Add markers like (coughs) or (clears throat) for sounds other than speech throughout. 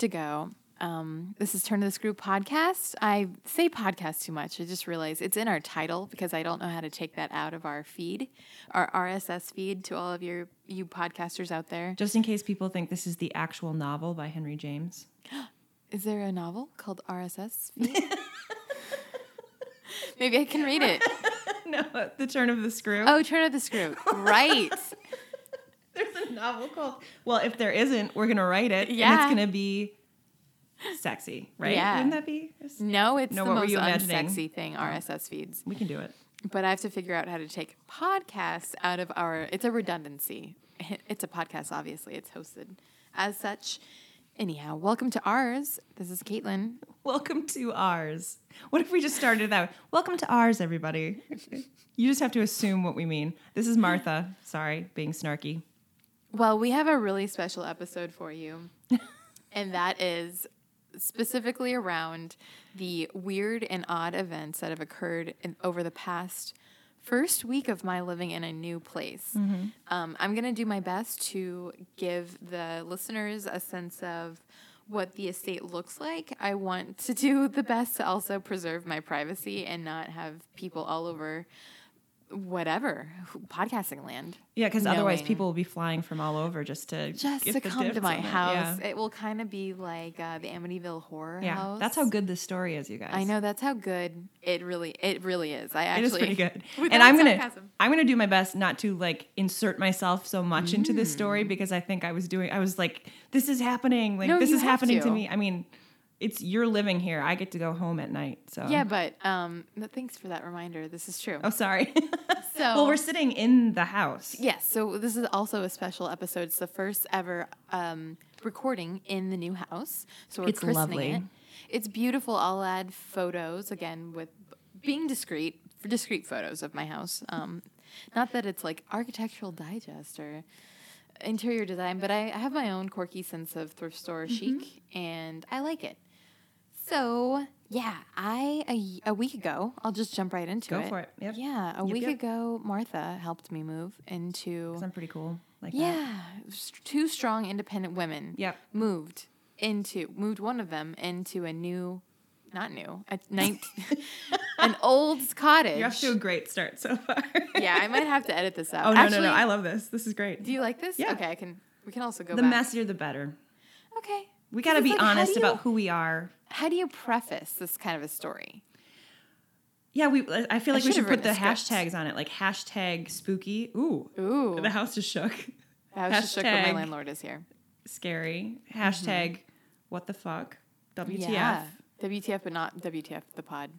good to go. Um, this is Turn of the Screw podcast. I say podcast too much. I just realized it's in our title because I don't know how to take that out of our feed, our RSS feed to all of your you podcasters out there. Just in case people think this is the actual novel by Henry James. (gasps) Is there a novel called RSS feed? (laughs) Maybe I can read it. (laughs) no, The Turn of the Screw. Oh, Turn of the Screw. Right. (laughs) (laughs) There's a novel called. Well, if there isn't, we're gonna write it. And Yeah. it's gonna be sexy, right? Yeah. Wouldn't that be? No, it's No, the most unsexy thing, oh. RSS feeds. We can do it. But I have to figure out how to take podcasts out of our. It's a redundancy. (laughs) It's a podcast, obviously. It's hosted as such. Anyhow, welcome to ours. This is Caitlin. Welcome to ours. What if we just started that? way? Welcome to ours, everybody. (laughs) you just have to assume what we mean. This is Martha. Sorry, being snarky. Well, we have a really special episode for you, (laughs) and that is specifically around the weird and odd events that have occurred in, over the past first week of my living in a new place. Um, I'm going to do my best to give the listeners a sense of what the estate looks like. I want to do the best to also preserve my privacy and not have people all over whatever podcasting land Yeah, because otherwise people will be flying from all over just to just to come to my on it. house. Yeah. It will kind of be like uh, the Amityville Horror Yeah, House. that's how good this story is, you guys. I know. That's how good it really. It really is. I It actually. is pretty good. (laughs) And I'm gonna sarcasm. I'm gonna do my best not to like insert myself so much into this Mm. story because I think I was doing I was like, this is happening. Like No, this is happening to. to. me. I mean, it's you're living here. I get to go home at night. So Yeah, but um, no, thanks for that reminder. This is true. Oh sorry. (laughs) So well, we're sitting in the house. Yes, so this is also a special episode. It's the first ever um, recording in the new house. So we're It's christening lovely. it. It's beautiful. I'll add photos again with being discreet for discreet photos of my house. Um, not that it's like architectural digest or interior design, but I, I have my own quirky sense of thrift store Mm-hmm. chic, and I like it. So yeah, I a, a week ago, I'll just jump right into Go it. Go for it. Yep. Yeah, a Yep, week yep. ago, Martha helped me move into. I'm pretty cool. Like yeah, s- two strong independent women. Yep. Moved into moved one of them into a new, not new, a nine, (laughs) an old cottage. You're off to a great start so far. (laughs) yeah, I might have to edit this out. Oh no, Actually, no, no. I love this. This is great. do you like this? Yeah. Okay, I can. We can also go the back. messier the better. Okay. We got to be like, honest you- about who we are. How do you preface this kind of a story? Yeah, we. I feel I like we should put the hashtags on it, like hashtag spooky. Ooh, Ooh, the house just shook. I was just shook that my landlord is here. Scary. Hashtag what the fuck. WTF. Mm-hmm. Yeah. WTF, but not WTF the pod.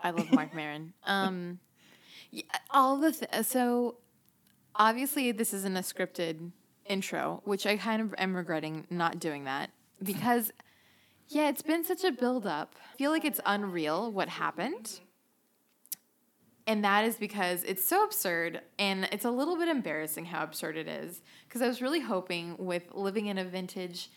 I love Marc (laughs) Maron. Um, yeah, all the th- so obviously this isn't a scripted intro, which I kind of am regretting not doing that because yeah, it's been such a build up. I feel like it's unreal what happened. And that is because it's so absurd and it's a little bit embarrassing how absurd it is. Because I was really hoping with living in a vintage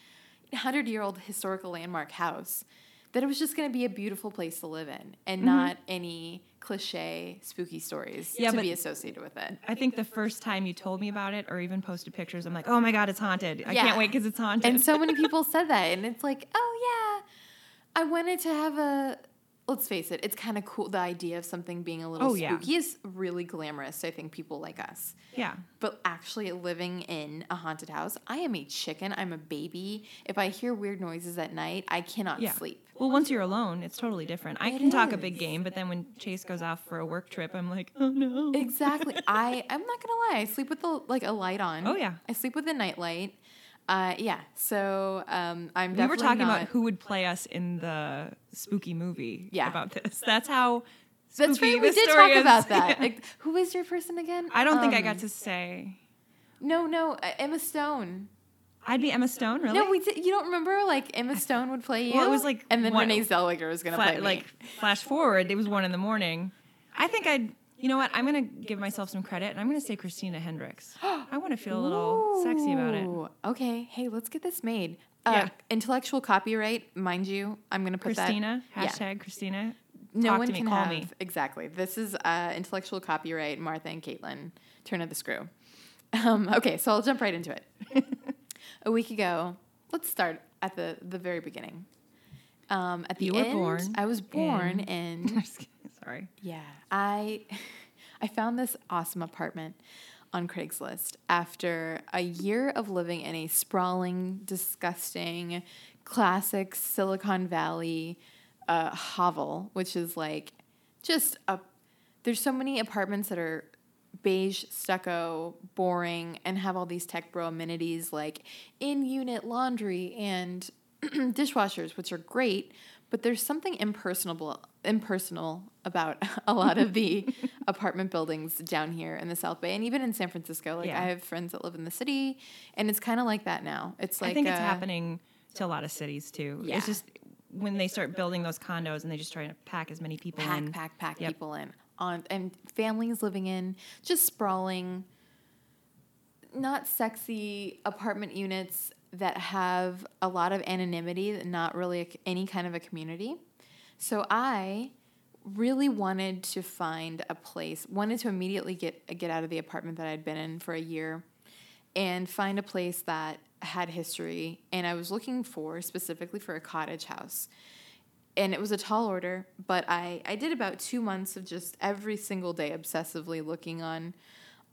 100 year old historical landmark house that it was just going to be a beautiful place to live in and mm-hmm. not any cliche spooky stories Yeah, to be associated with it. I think the first time you told me about it or even posted pictures, I'm like, oh my God, it's haunted. I Yeah. can't wait because it's haunted. And so many (laughs) people said that. And it's like, oh, yeah, I wanted to have a. Let's face it, it's kind of cool. The idea of something being a little Oh, yeah. spooky is really glamorous. I think people like us. yeah. But actually, living in a haunted house, I am a chicken. I'm a baby. If I hear weird noises at night, I cannot Yeah. sleep. Well, once you're alone, it's totally different. I It can talk a big game, but then when Chase goes off for a work trip, I'm like, oh no. Exactly. I (laughs) I'm not gonna lie. I sleep with the like a light on. Oh, yeah. I sleep with a night light. Uh, yeah. So um, I'm. We were talking not, about who would play us in the spooky movie Yeah. about this. That's how That's spooky right. We did talk is. about that. (laughs) Yeah. Like, who is your person again? I don't think I Um, got to say. No, no, uh, Emma Stone. I'd be Emma Stone, really? No, we did, you don't remember like Emma Stone would play you. Well, it was like and then one- Renee Zellweger was gonna Fla- play me. like flash forward, it was one in the morning. I think I'd. You know what? I'm gonna give myself some credit, and I'm gonna say Christina Hendricks. (gasps) I want to feel a little sexy about it. Okay, hey, let's get this made. Uh, Yeah. Intellectual copyright, mind you. I'm gonna put Christina, that. Yeah. hashtag Christina. No Talk one to me, can call have me. exactly. This is uh, intellectual copyright. Martha and Caitlin, turn of the screw. (laughs) Um, okay, so I'll jump right into it. (laughs) a week ago, let's start at the the very beginning. Um, at the You were end, born I was born (laughs) in- in Sorry. yeah, I (laughs) I found this awesome apartment on Craigslist after a year of living in a sprawling, disgusting, classic Silicon Valley uh, hovel, which is like just a. There's so many apartments that are beige stucco, boring, and have all these tech bro amenities like in unit laundry and (clears throat) dishwashers, which are great, but there's something impersonal impersonal about (laughs) a lot of the (laughs) apartment buildings down here in the South Bay and even in San Francisco. Like Yeah. I have friends that live in the city, and it's kind of like that now. It's like I think it's uh, happening to a lot of cities too. Yeah. It's just when they start building those condos and they just try to pack as many people pack, in. pack, pack Yep. people in on and families living in just sprawling, not sexy apartment units that have a lot of anonymity, not really any kind of a community. So I really wanted to find a place, wanted to immediately get get out of the apartment that I'd been in for a year and find a place that had history and I was looking for specifically for a cottage house and it was a tall order, but I, I did about two months of just every single day obsessively looking on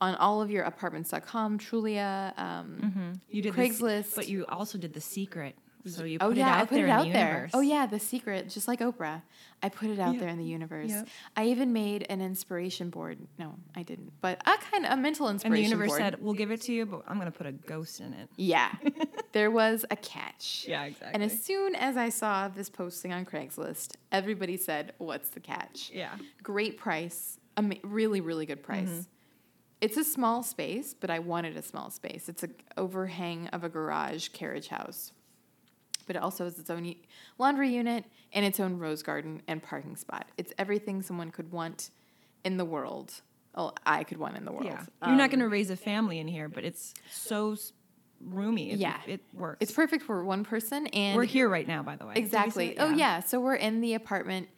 on all of your apartments.com, Trulia, um, You did this- Craigslist. but you also did the secret. So you oh put yeah, it out I put there it in out the there. universe. Oh yeah, the secret, just like Oprah. I put it out Yep. there in the universe. Yep. I even made an inspiration board. No, I didn't, but a kind of a mental inspiration. And inspiration the universe board. said, "We'll give it to you, but I'm going to put a ghost in it." yeah, (laughs) there was a catch. Yeah, exactly. And as soon as I saw this posting on Craigslist, everybody said, "What's the catch?" Yeah. great price, ama- really really good price. Mm-hmm. It's a small space, but I wanted a small space. It's a overhang of a garage carriage house, but it also has its own laundry unit and its own rose garden and parking spot. It's everything someone could want in the world. Well, I could want in the world. Yeah. You're not Um, going to raise a family in here, but it's so roomy. It, Yeah. It works. It's perfect for one person, and We're here right now, by the way. Did we say Exactly. it? Oh yeah. So we're in the apartment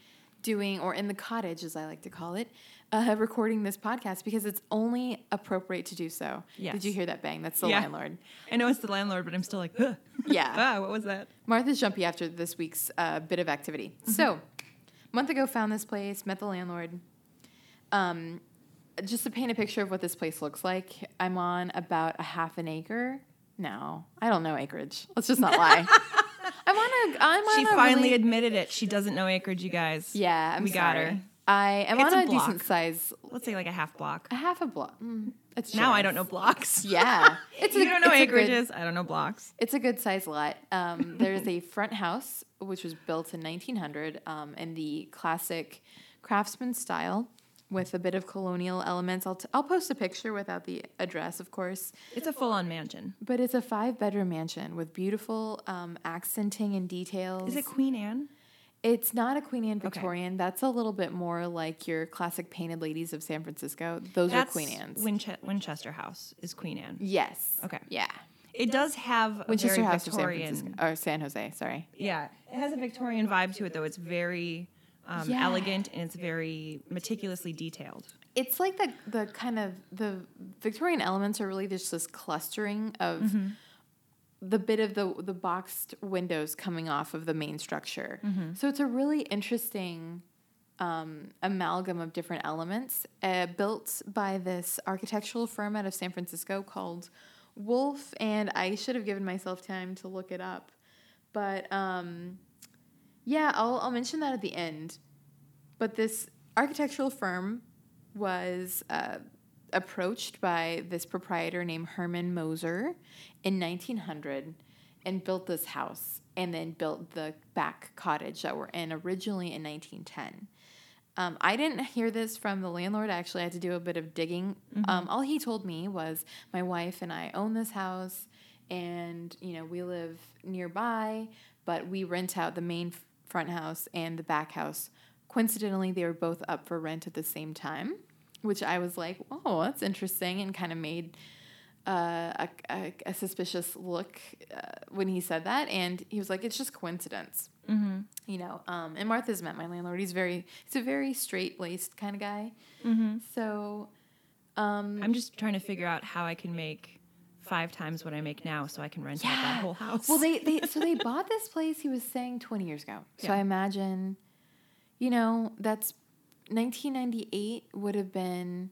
doing, or in the cottage, as I like to call it, uh, (laughs) recording this podcast because it's only appropriate to do so. Yes. Did you hear that bang? That's the Yeah. landlord. I know it's the landlord, but I'm still like, huh. (laughs) Yeah. ah, what was that? Martha's jumpy after this week's uh, bit of activity. So, a month ago, found this place, met the landlord. Um, just to paint a picture of what this place looks like, I'm on about a half an acre. No, I don't know acreage. Let's just not lie. (laughs) I'm on a. I'm on She a finally really- admitted it. She doesn't know acreage, you guys. Yeah, I'm we got her. I am It's on a a, decent size, Let's say like a half block. a half a block. Mm, it's Now I don't know blocks. (laughs) Yeah, it's you a, don't know good- acreages. I don't know blocks. It's a good size lot. Um, (laughs) there's a front house which was built in 1900 um, in the classic craftsman style with a bit of colonial elements. I'll, t- I'll post a picture without the address, of course. It's a full-on mansion. But it's a five bedroom mansion with beautiful um, accenting and details. Is it Queen Anne? It's not a Queen Anne Victorian. That's a little bit more like your classic painted ladies of San Francisco. Those That's are Queen Anne's. Winche- Winchester House is Queen Anne. yes. Okay. Yeah. It does have a Winchester very House of San Victorian. Francisco or San Jose. Sorry. Yeah, it has a Victorian vibe to it, though. It's very um, Yeah. elegant and it's very meticulously detailed. It's like the the kind of the Victorian elements are really just this clustering of Mm-hmm. the bit of the the boxed windows coming off of the main structure. Mm-hmm. So it's a really interesting um, amalgam of different elements uh, built by this architectural firm out of San Francisco called Wolf. And I should have given myself time to look it up, but um, yeah, I'll I'll mention that at the end. But this architectural firm was uh, approached by this proprietor named Herman Moser in 1900 and built this house and then built the back cottage that we're in originally in 1910. Um, I didn't hear this from the landlord. I actually had to do a bit of digging. Um, all he told me was my wife and I own this house, and you know we live nearby, but we rent out the main front house and the back house. Coincidentally, they were both up for rent at the same time, which I was like, "Oh, that's interesting," and kind of made uh, a, a, a suspicious look uh, when he said that. And he was like, "It's just coincidence." Mm-hmm. you know um, and martha's met my landlord he's very he's a very straight-laced kind of guy Mm-hmm. so um, I'm just trying to figure out how I can make five times what I make now, so I can rent out that whole house. Well, they, they (laughs) so they bought this place. He was saying twenty years ago. So Yeah. I imagine, you know, that's 1998 would have been,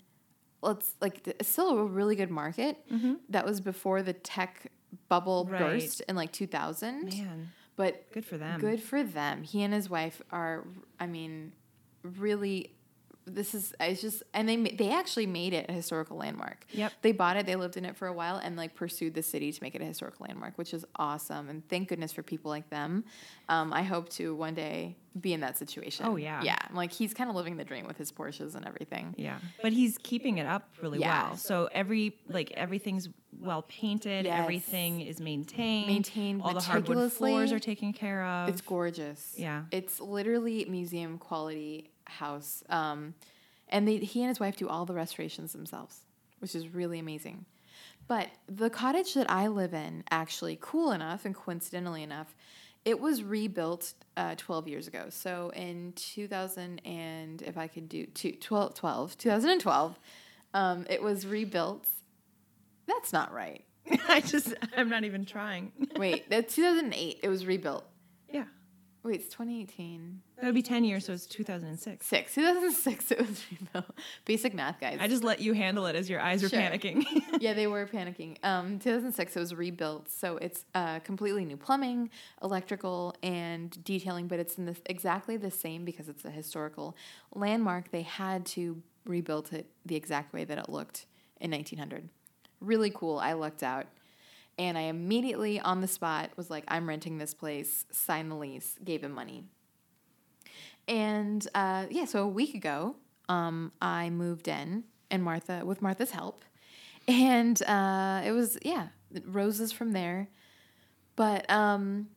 let's like still a really good market. Mm-hmm. That was before the tech bubble Right. burst in like 2000. man, But good for them. good for them. He and his wife are, I mean, really. This is it's just and they they actually made it a historical landmark. Yep. They bought it, they lived in it for a while, and like pursued the city to make it a historical landmark, which is awesome. And thank goodness for people like them. Um, I hope to one day be in that situation. Oh, yeah. yeah. Like he's kind of living the dream with his Porsches and everything. Yeah, but he's keeping it up really Yeah. well. So every like everything's well painted. Yes. Everything is maintained. Maintained All the hardwood floors are taken care of. It's gorgeous. Yeah. It's literally museum quality house. Um, and they, he and his wife do all the restorations themselves, which is really amazing. But the cottage that I live in, actually, cool enough and coincidentally enough, it was rebuilt uh, 12 years ago. So in 2000 and if I could do two, 12, 12 2012, um, it was rebuilt. That's not right. (laughs) I just I'm not even trying. Wait, that's 2008. It was rebuilt. Wait, it's 2018. that would be ten years, so it's 2006. Six. 2006 (laughs) it was rebuilt. Basic math, guys. I just let you handle it as your eyes are Sure. panicking. (laughs) yeah, they were panicking. Um, 2006 it was rebuilt, so it's uh, completely new plumbing, electrical, and detailing. But it's in this exactly the same because it's a historical landmark. They had to rebuild it the exact way that it looked in 1900. Really cool. I lucked out. And I immediately on the spot was like, I'm renting this place, sign the lease, gave him money. And uh, yeah, so a week ago, um, I moved in, and Martha, with Martha's help, and uh, it was yeah, roses from there. But um,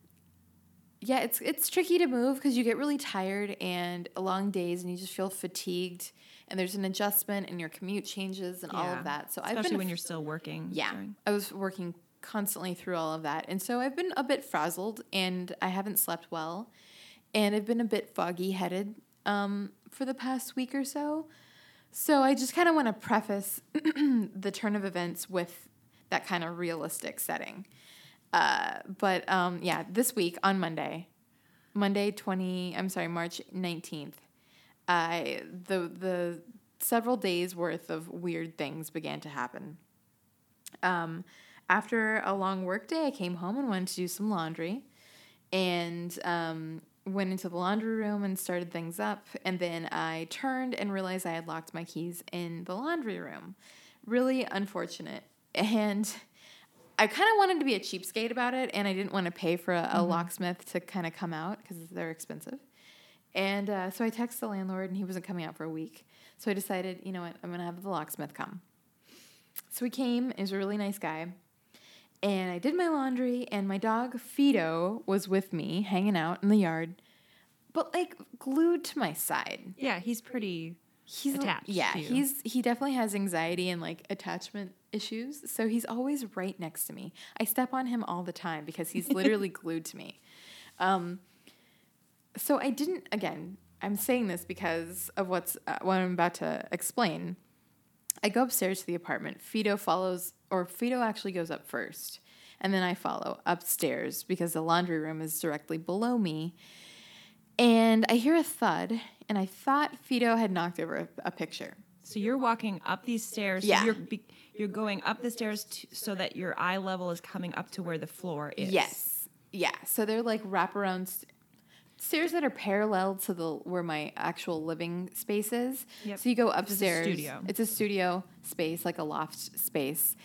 yeah, it's it's tricky to move because you get really tired and long days, and you just feel fatigued, and there's an adjustment, and your commute changes, and all of that. So I've Especially been when you're still working. yeah, during- I was working constantly through all of that. And so I've been a bit frazzled and I haven't slept well. And I've been a bit foggy headed um, for the past week or so. So I just kind of want to preface (clears throat) the turn of events with that kind of realistic setting. Uh, but um, yeah, this week on Monday, Monday 20, I'm sorry, March 19th, I the the several days worth of weird things began to happen. Um, after a long work day, I came home and wanted to do some laundry, and um, went into the laundry room and started things up. And then I turned and realized I had locked my keys in the laundry room. Really unfortunate, and. I kind of wanted to be a cheapskate about it, and I didn't want to pay for a, a locksmith to kind of come out because they're expensive. And uh, so I texted the landlord, and he wasn't coming out for a week. So I decided, you know what, I'm going to have the locksmith come. So he came, he was a really nice guy. And I did my laundry, and my dog Fido was with me, hanging out in the yard, but like glued to my side. Yeah, he's pretty. He's Attached Yeah, he's he definitely has anxiety and like attachment issues. So he's always right next to me. I step on him all the time because he's literally (laughs) glued to me. Um, so I didn't. Again, I'm saying this because of what's uh, what I'm about to explain. I go upstairs to the apartment. Fido follows, or Fido actually goes up first, and then I follow upstairs because the laundry room is directly below me. And I hear a thud, and I thought Fido had knocked over a, a picture. So you're walking up these stairs. so Yeah. You're be, you're going up the stairs to, so that your eye level is coming up to where the floor is. Yes, yeah. So they're like wraparound st- stairs that are parallel to the where my actual living space is. Yep. So you go Which is a upstairs. studio. It's a studio space, like a loft space.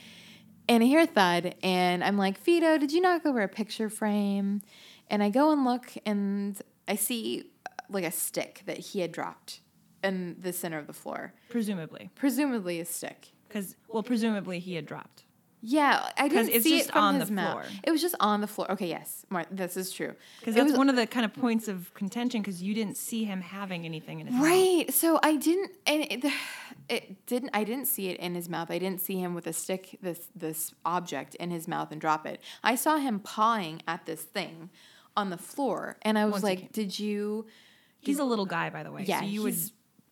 And I hear a thud, and I'm like, Fido, did you knock over a picture frame? And I go and look, and I see like a stick that he had dropped in the center of the floor, Presumably, presumably a stick. because well, presumably he had dropped. Yeah, I didn't it's see just it from on his the mouth. floor. It was just on the floor. Okay, yes, Mar- this is true. Because It that's was- one of the kind of points of contention. Because you didn't see him having anything in his mouth. Right. So I didn't, and it, it didn't. I didn't see it in his mouth. I didn't see him with a stick, this this object in his mouth and drop it. I saw him pawing at this thing on the floor, and I was Once like, "Did you?" He's a little guy, by the way. Yeah, so you would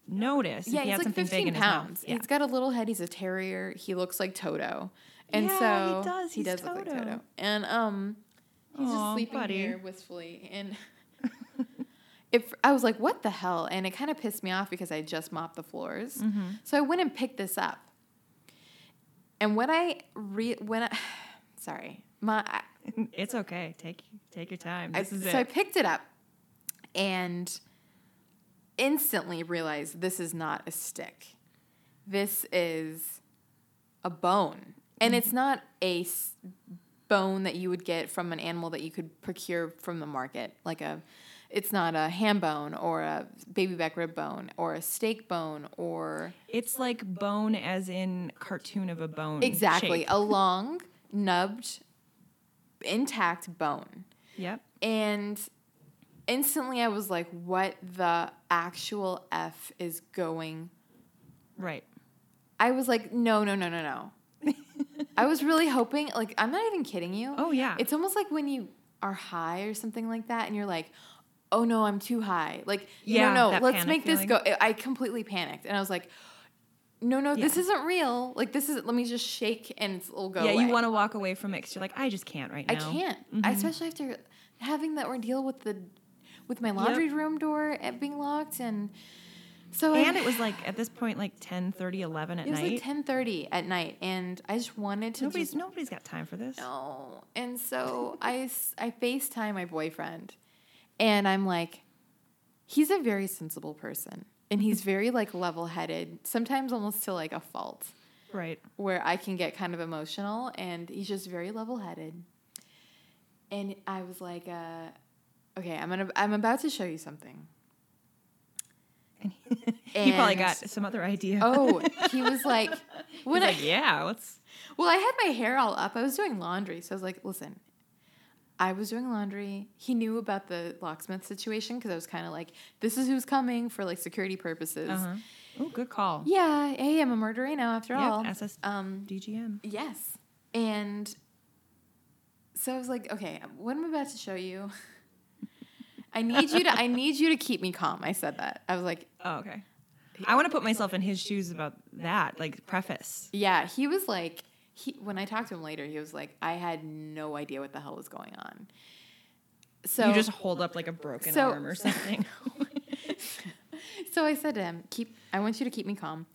notice if Yeah, he he's had like something big fifteen in his pounds. mouth. Yeah. He's got a little head. He's a terrier. He looks like Toto, And Yeah, so he does. He He's does look like Toto. Toto. And um, he's Aw, just sleeping buddy. here wistfully. And (laughs) if I was like, "What the hell?" And it kind of pissed me off because I just mopped the floors. Mm-hmm. So I went and picked this up. And when I re when I, (sighs) sorry, my I, (laughs) It's okay. Take take your time. I- This is so it. I picked it up and instantly realized this is not a stick. This is a bone. And mm-hmm. it's not a s- bone that you would get from an animal that you could procure from the market. Like a it's not a ham bone or a baby back rib bone or a steak bone or It's like bone, as in cartoon of a bone. exactly shape. a long nubbed intact bone. Yep. And instantly I was like, what the actual F is going? Right. I was like, no, no, no, no, no. I was really hoping, like, I'm not even kidding you. Oh yeah. It's almost like when you are high or something like that and you're like, oh no, I'm too high. Like, Yeah, no, no, let's make this go. I completely panicked and I was like, no, no, this isn't real. Like, this is, let me just shake and it'll go yeah, away. you want to walk away from it because you're like, I just can't right now. I can't, Mm-hmm. I, especially after having that ordeal with the with my laundry room door being locked, and so And I, it was like at this point like 10, 30, 11 at night. it was like ten thirty at night, and I just wanted to nobody's just nobody's got time for this. no, and so I I Facetime my boyfriend, and I'm like, he's a very sensible person, and he's (laughs) very like level headed, sometimes almost to like a fault. Right. where I can get kind of emotional, and he's just very level headed. And I was like, uh, "Okay, I'm gonna, I'm about to show you something." And (laughs) he probably got some other idea. Oh, (laughs) he was like, "When I, like, yeah, let's. well, I had my hair all up. I was doing laundry, so I was like, listen." I was doing laundry. He knew about the locksmith situation because I was kind of like, "This is who's coming for like security purposes." Uh-huh. Oh, good call. Yeah, hey, I'm a murderer now after Yep, all. SS Um, DGM. Yes. And so I was like, okay, what I'm about to show you, I need you to I need you to keep me calm. I said that. I was like, Oh, okay. I want to put myself in his shoes about that, like preface. yeah, he was like he when I talked to him later, he was like, I had no idea what the hell was going on. So you just hold up like a broken so- arm or something. (laughs) So I said to him, "Keep. I want you to keep me calm."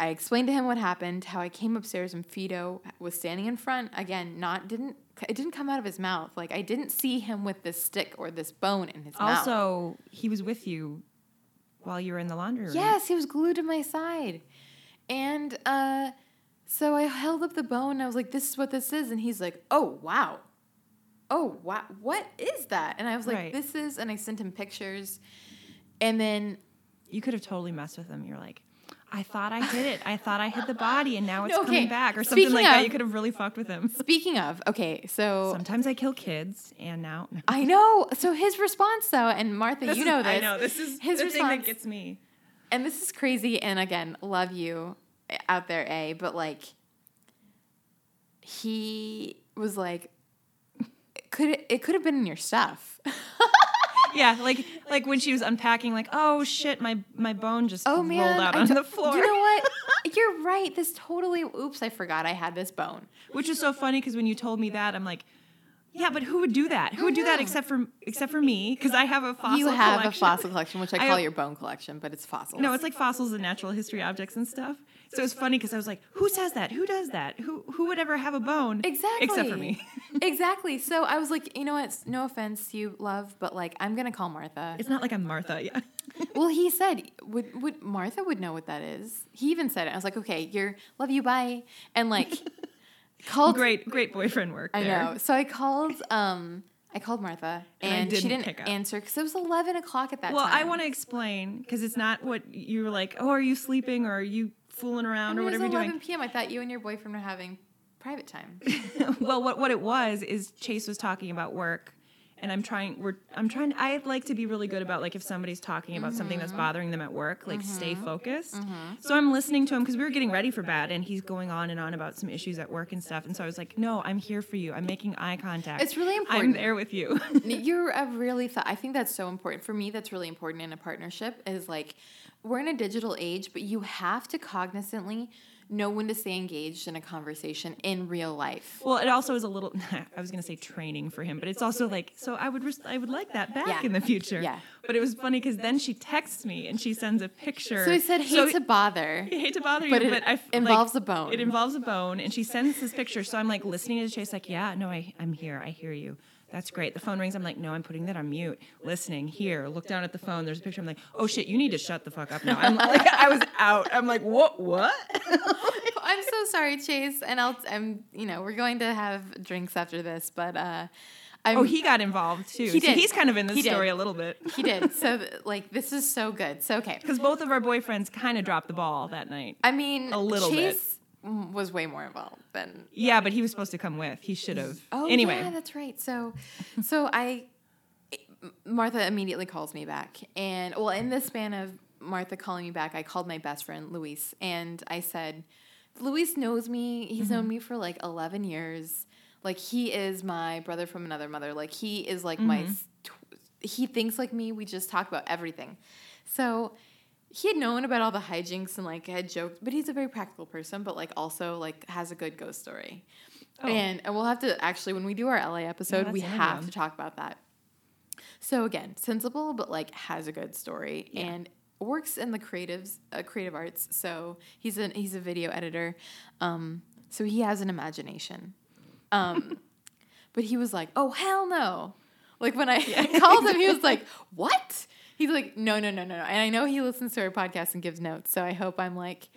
I explained to him what happened, how I came upstairs and Fido was standing in front again. Not didn't it didn't come out of his mouth. Like I didn't see him with this stick or this bone in his mouth. also, he was with you while you were in the laundry room. Yes, he was glued to my side, and uh, so I held up the bone. and I was like, "This is what this is," and he's like, "Oh wow." Oh wow! What is that? And I was like, Right. "This is," and I sent him pictures, and then You could have totally messed with him. You're like, I thought I hit it. I thought I hit the body, and now it's okay. coming back, or something Speaking like that. You could have really fucked with him. Speaking of, okay, so Sometimes I kill kids, and now (laughs) I know. So his response, though, and Martha, This you is- know this. I know this is his the thing that gets me. and this is crazy. And again, love you eh, out there, a. But like, he was like, could it, it could have been in your stuff? (laughs) Yeah, like like when she was unpacking, like, oh shit, my my bone just oh rolled man, out I on the floor. You know what? (laughs) You're right. This totally. Oops, I forgot I had this bone. Which is so funny because when you told me that, I'm like, yeah, but who would do that? Who would do that except for except for me? Because I have a fossil. Collection. You have collection. a fossil collection, which I I call have- your bone collection, but it's fossils. No, it's like fossils and natural history objects and stuff. So it's funny because I was like, who says that? Who does that? Who who would ever have a bone? Exactly. Except for me. (laughs) exactly. So I was like, you know what? No offense you, love, but like, I'm gonna call Martha. It's not like I'm Martha. Yeah. (laughs) Well, he said, would, would Martha would know what that is. He even said it. I was like, okay, you're love you, bye, and like (laughs) called. great, great boyfriend work. I know. So I called. Um, I called Martha, And and, she didn't didn't pick up. answer because it was eleven o'clock at that Well, time. I want to explain because it's not what you were like. Oh, are you sleeping or are you fooling around or whatever you're doing? p.m. I thought you and your boyfriend were having private time. (laughs) well, what what it was is Chase was talking about work, and I'm trying. We're I'm trying. I like to be really good about like if somebody's talking about something that's mm-hmm. bothering them at work, like mm-hmm. stay focused. Mm-hmm. So I'm listening to him because we were getting ready for bed, and he's going on and on about some issues at work and stuff. And so I was like, No, I'm here for you. I'm making eye contact. It's really important. I'm there with you. (laughs) You're a really th- I think that's so important for me. That's really important in a partnership. Is like we're in a digital age, but you have to cognizantly know when to stay engaged in a conversation in real life. Well, it also is a little. (laughs) I was going to say training for him, but it's also like so. I would I would like that back Yeah. in the future. Yeah. But it was funny because then she texts me and she sends a picture. So I said, hate So- to bother. (laughs) Hate to bother But you, it but I f- like, involves a bone. It involves a bone, and she sends this picture. So I'm like listening to Chase, like, yeah, no, I, I'm here. I hear you. That's great. The phone rings. I'm like, no, I'm putting that on mute. Listening here. Look down at the phone. There's a picture. I'm like, oh shit, you need to shut the fuck up now. I'm (laughs) like, I was out. I'm like, what? What? (laughs) I'm so sorry, Chase. And I'll, I'm, you know, we're going to have drinks after this, but uh, I'm, Oh, he got involved too. He So did. he's kind of in this He did. story a little bit. he did. So like, this is so good. So okay. (laughs) Because both of our boyfriends kind of dropped the ball that night. I mean, A little bit. Chase mm, was way more involved than. Yeah, but he was supposed to come with. He should have. Oh, anyway, yeah, that's right. So, so I, Martha immediately calls me back, and well, in the span of Martha calling me back, I called my best friend Luis, and I said, Luis knows me. He's Mm-hmm. known me for like eleven years. Like he is my brother from another mother. Like he is like my. Mm-hmm. tw- He thinks like me. We just talk about everything. So he had known about all the hijinks and like had joked, but he's a very practical person, but like also like has a good ghost story. Oh. And, and we'll have to actually when we do our LA episode, let's we have to talk about that. So again, sensible but like has a good story and works in the creatives uh, creative arts. So he's a he's a video editor. Um, so he has an imagination. Um, (laughs) but he was like, "Oh hell no!" Like when I (laughs) called him, he was like, "What?" He's like, "No, no, no, no, no." And I know he listens to our podcast and gives notes, so I hope I'm like.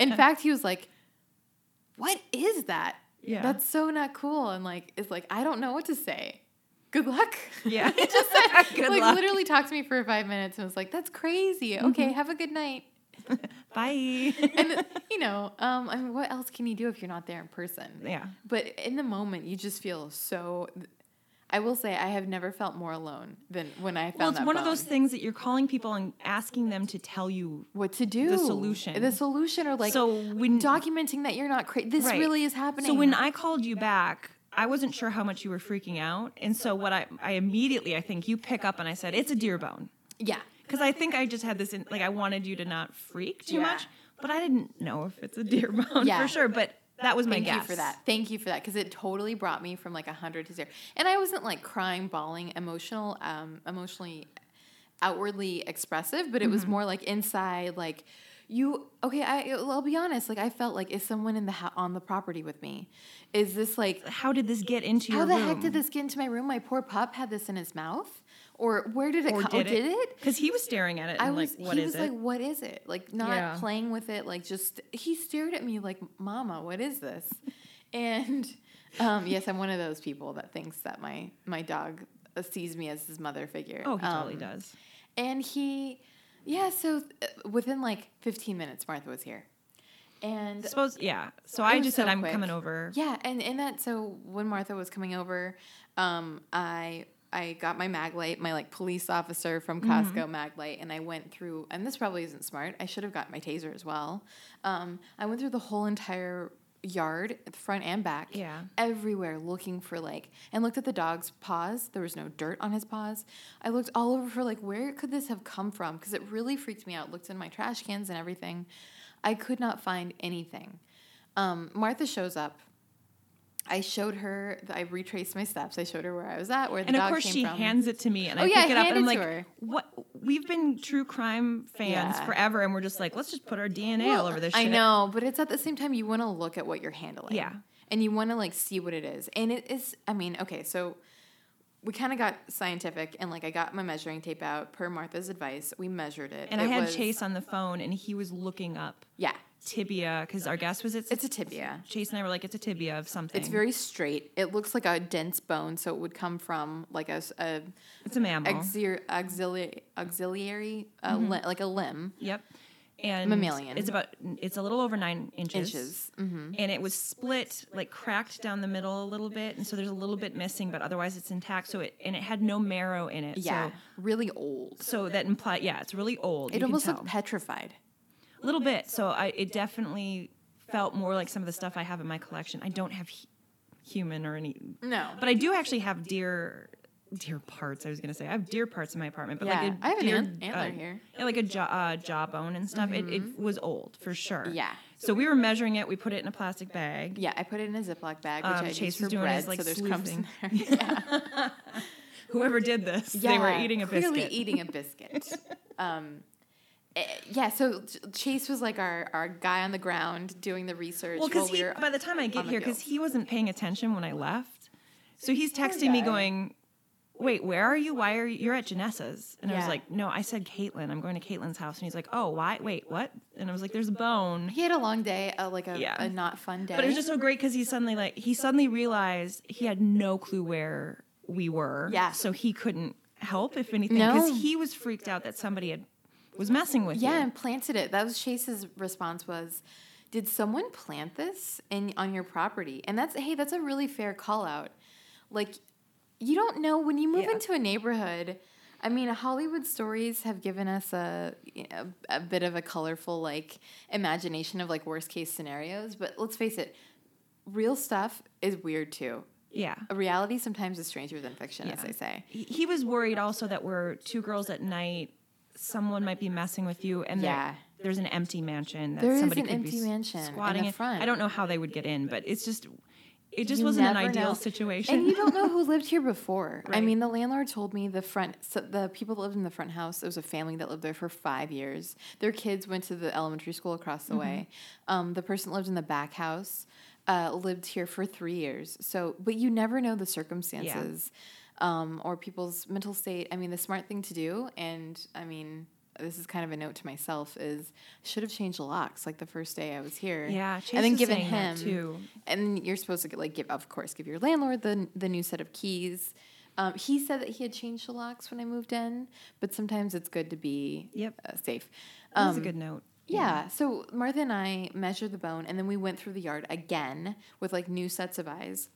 In (laughs) fact, he was like, "What is that? Yeah. that's so not cool." And like, it's like I don't know what to say. Good luck. Yeah. (laughs) he just said, (laughs) Good like luck. literally talked to me for five minutes and was like, "That's crazy." Okay, have a good night. bye. And you know, um, I mean, what else can you do if you're not there in person? yeah. But in the moment, you just feel so. I will say, I have never felt more alone than when I found Well, it's that one of those things that you're calling people and asking them to tell you. What to do? The solution. The solution, or like So when- documenting that you're not crazy. This Right. really is happening. So when I called you back, I wasn't sure how much you were freaking out, and so what I I immediately I think you pick up and I said it's a deer bone yeah, because I think I just had this in, like I wanted you to not freak too Yeah. much, but I didn't know if it's a deer (laughs) bone Yeah. for sure. But that was my guess. thank guess you for that. Thank you for that because it totally brought me from like a hundred to zero, and I wasn't like crying, bawling, emotional, um, emotionally outwardly expressive, but it was Mm-hmm. more like inside, like you. Okay, I, I'll be honest. Like I felt like is someone in the ho- on the property with me? Is this like How did this get into How the room? heck did this get into my room? My poor pup had this in his mouth, or where did it Or come? did oh, did it? Because he was staring at it I and was. like, what he is was it? like, "What is it?" Like not Yeah. playing with it. Like just he stared at me like, "Mama, what is this?" And um, yes, I'm one of those people that thinks that my my dog sees me as his mother figure. oh, he totally Um, does. And he, yeah. So uh, within like 15 minutes, Martha was here, and Suppose yeah. So I just said so I'm quick. coming over. Yeah, and and that so when Martha was coming over, um, I I got my mag light, my like police officer from Mm-hmm. Costco mag light, and I went through. And this probably isn't smart. I should have got my taser as well. Um, I went through the whole entire yard, front and back. Yeah. everywhere looking for like, and looked at the dog's paws. There was no dirt on his paws. I looked all over for like, where could this have come from? Because it really freaked me out. Looked in my trash cans and everything. I could not find anything. Um, Martha shows up. I showed her. I retraced my steps. I showed her where I was at, where the And of dog course, came she from. hands it to me, and Oh, I yeah, pick I it up, and I'm like, her. "What? We've been true crime fans Yeah. forever, and we're just like, let's just put our DNA all over this." I know, but it's at the same time you want to look at what you're handling. Yeah. And you want to like see what it is. And it is I mean, okay, so we kind of got scientific and like I got my measuring tape out per Martha's advice. We measured it. And It I had was- Chase on the phone, and he was looking up Yeah. Tibia because our guess was it's It's a tibia. Chase and I were like, it's a tibia of something. It's very straight. It looks like a dense bone, so it would come from like a. it's a mammal. auxiliary, auxiliary, auxiliary uh, li- like a limb. yep. And Mammalian. It's about it's a little over nine inches. Inches. Mm-hmm. And it was split, like cracked down the middle a little bit, and so there's a little bit missing, but otherwise it's intact. So it and it had no marrow in it. Yeah. So really old. so that implies yeah, it's really old. It almost looked petrified. A little bit. So I it definitely felt more like some of the stuff I have in my collection. I don't have hu- human or any, No. but I do actually have deer deer parts. I was gonna say I have deer parts in my apartment, but Yeah, like a I have an deer, ant- antler uh, here. yeah, like a jaw uh, jawbone and stuff. It, it was old for sure. Yeah. So we were measuring it. We put it in a plastic bag. Yeah, I put it in a Ziploc bag, which Um, I Chase use for doing bread, his, like, so there's crumbs in there. (laughs) (laughs) Whoever did this, Yeah, they were eating a biscuit. clearly eating a (laughs) biscuit. um, yeah, so Chase was like our, our guy on the ground doing the research. Well, because we by the time I get here, because he wasn't paying attention when I left, so he's texting me going, "Wait, where are you? Why are you? You're at Janessa's?" And I was Yeah. like, "No, I said Caitlin. I'm going to Caitlin's house." And he's like, "Oh, why? Wait, what?" And I was like, "There's a bone." he had a long day, uh, like a, Yeah. a not fun day. But it was just so great because he suddenly like he suddenly realized he had no clue where we were. Yeah. So he couldn't help if anything No. because he was freaked out that somebody had was messing with yeah, you. and planted it. That was Chase's response was, "Did someone plant this in on your property?" And that's hey, that's a really fair call out. Like, you don't know when you move Yeah. into a neighborhood. I mean, Hollywood stories have given us a, you know, a bit of a colorful like imagination of like worst case scenarios. But let's face it, real stuff is weird too. Yeah. A reality sometimes is stranger than fiction, as Yeah. they say. He, he was worried also that we're two girls at night. Someone might be messing with you, and Yeah. there's an empty mansion that There is somebody an could be empty s- mansion in squatting the in. front. I don't know how they would get in, but it's just it just You wasn't an ideal know. situation. And you don't know (laughs) who lived here before. I mean, the landlord told me the front, so the people that lived in the front house, it was a family that lived there for five years. Their kids went to the elementary school across Mm-hmm. the way. Um, the person that lived in the back house uh, lived here for three years. So, but you never know the circumstances um, or people's mental state. I mean, the smart thing to do, and I mean, this is kind of a note to myself, is should have changed the locks like the first day I was here. yeah, Chase and then given him too. and you're supposed to like give of course give your landlord the the new set of keys um, he said that he had changed the locks when i moved in but sometimes it's good to be Yep. uh, safe That was a Um, good note. yeah so martha and i measured the bone and then we went through the yard again with like new sets of eyes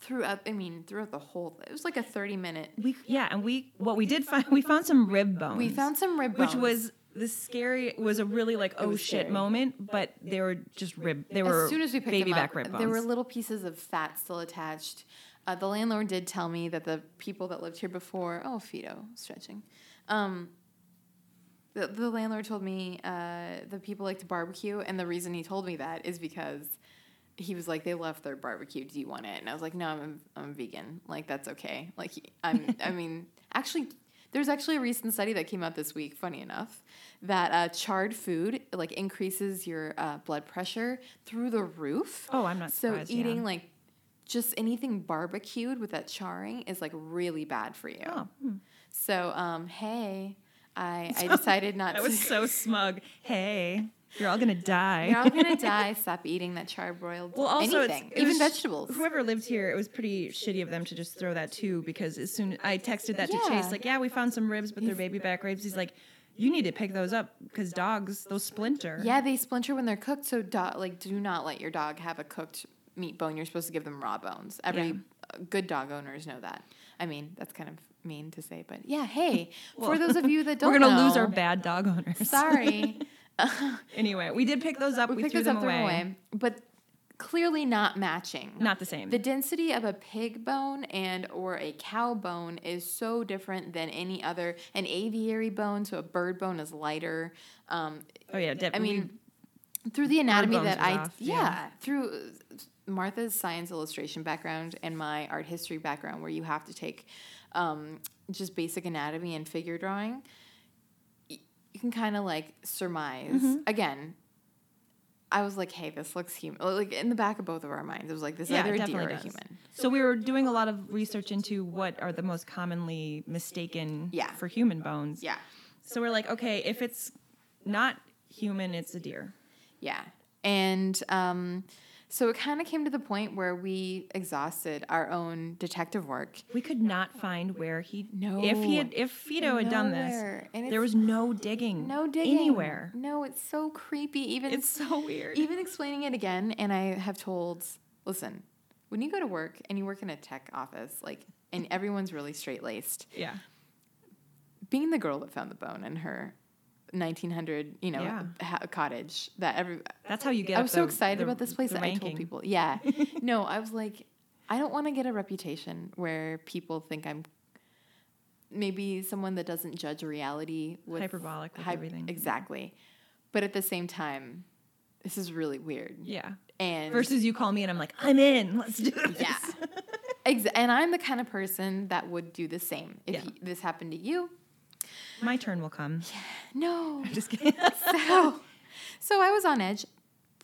throughout i mean throughout the whole it was like a 30 minute We yeah, and we what we did find we found some rib bones. we found some rib bones which was the scary was a really like oh shit scary. moment, but they were just rib. They were as soon as we picked baby them back up, rib bones. there were little pieces of fat still attached. Uh, the landlord did tell me that the people that lived here before, oh, Fido, stretching. Um, the, the landlord told me uh, the people like to barbecue, and the reason he told me that is because he was like, they left their barbecue. Do you want it? And I was like, no, I'm a, I'm a vegan. Like that's okay. Like I'm. I (laughs) mean, actually, there's actually a recent study that came out this week. Funny enough, that uh, charred food like increases your uh, blood pressure through the roof. oh, I'm not So eating yeah. like just anything barbecued with that charring is like really bad for you. Oh, hmm. So um, hey, I I (laughs) decided not that to. was so (laughs) smug. Hey, you're all gonna die. You're all gonna (laughs) die. Stop eating that charbroiled. Well, also, anything, even vegetables. Whoever lived here, it was pretty shitty of them to just throw that too. Because as soon I texted that to Chase, like, yeah, we found some ribs, but they're baby back ribs. He's like, you need to pick those up because dogs, those splinter. Yeah, they splinter when they're cooked. So, do- like, do not let your dog have a cooked meat bone. You're supposed to give them raw bones. Every Yeah. good dog owners know that. I mean, that's kind of mean to say, but yeah. Hey, (laughs) for those of you that don't, We're gonna lose our bad dog owners. Sorry, (laughs) (laughs) anyway, we did pick those up. we We, picked them up, threw away. them away, but clearly not matching. Not the same. The density of a pig bone and or a cow bone is so different than any other. An aviary bone, so a bird bone, is lighter. Um, oh yeah, def- I mean, through the anatomy that I off, yeah, yeah. through Martha's science illustration background and my art history background, where you have to take um, just basic anatomy and figure drawing, you can kind of like surmise. Mm-hmm. Again, I was like, hey, this looks human. Like in the back of both of our minds, it was like this is Yeah, either a deer or definitely a human. So we were doing a lot of research into what are the most commonly mistaken Yeah. for human bones. Yeah, So we're like, okay, if it's not human, it's a deer. yeah, and um, so it kind of came to the point where we exhausted our own detective work. We could not find where he. No. If he had, if Fido had done this, And there was no digging. No digging anywhere. No, it's so creepy. Even It's so weird. even explaining it again, and I have told, listen, when you go to work and you work in a tech office, like, and everyone's really straight laced, yeah. being the girl that found the bone in her 1900, you know, Yeah. ha- cottage that every That's how you get. I was so excited the- about this place the that I told people. Yeah. (laughs) no, I was like, I don't want to get a reputation where people think I'm maybe someone that doesn't judge reality with Hyperbolic with hype- everything. Exactly. But at the same time, this is really weird. Yeah. And Versus you call me and I'm like, I'm in. Let's do this. yeah. (laughs) Ex- and I'm the kind of person that would do the same. If Yeah. y- this happened to you, My turn will come. Yeah. no. (laughs) I'm Just (laughs) kidding. So, so I was on edge.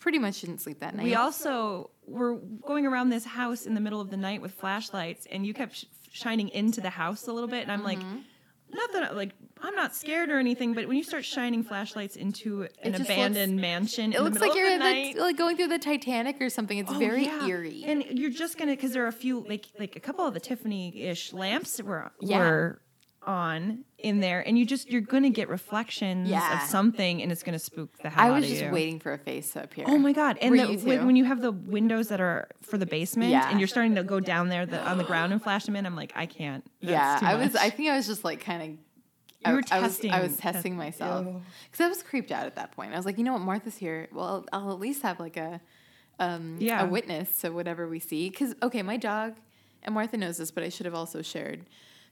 Pretty much didn't sleep that night. we also were going around this house in the middle of the night with flashlights, and you kept sh- shining into the house a little bit, and I'm like, Mm-hmm. not that I, like I'm not scared or anything, but when you start shining flashlights into an abandoned mansion, it in looks the middle like you're the night, the, like going through the Titanic or something. It's Oh, very yeah. eerie. And you're just gonna because there are a few like like a couple of the Tiffany-ish lamps were Yeah. were on in there, and you just you're gonna get reflections Yeah. of something, and it's gonna spook the hell I was just you. waiting for a face to appear. Oh my god! And the, you when, when you have the windows that are for the basement, Yeah. and you're starting to go down there the, on the ground and flash them in, I'm like, I can't. That's yeah, I was. I think I was just like kind of. You were I, was, testing- I was test- testing myself because I was creeped out at that point. I was like, you know what, Martha's here. Well, I'll, I'll at least have like a, um, Yeah. a witness to whatever we see. Because okay, my dog, and Martha knows this, but I should have also shared.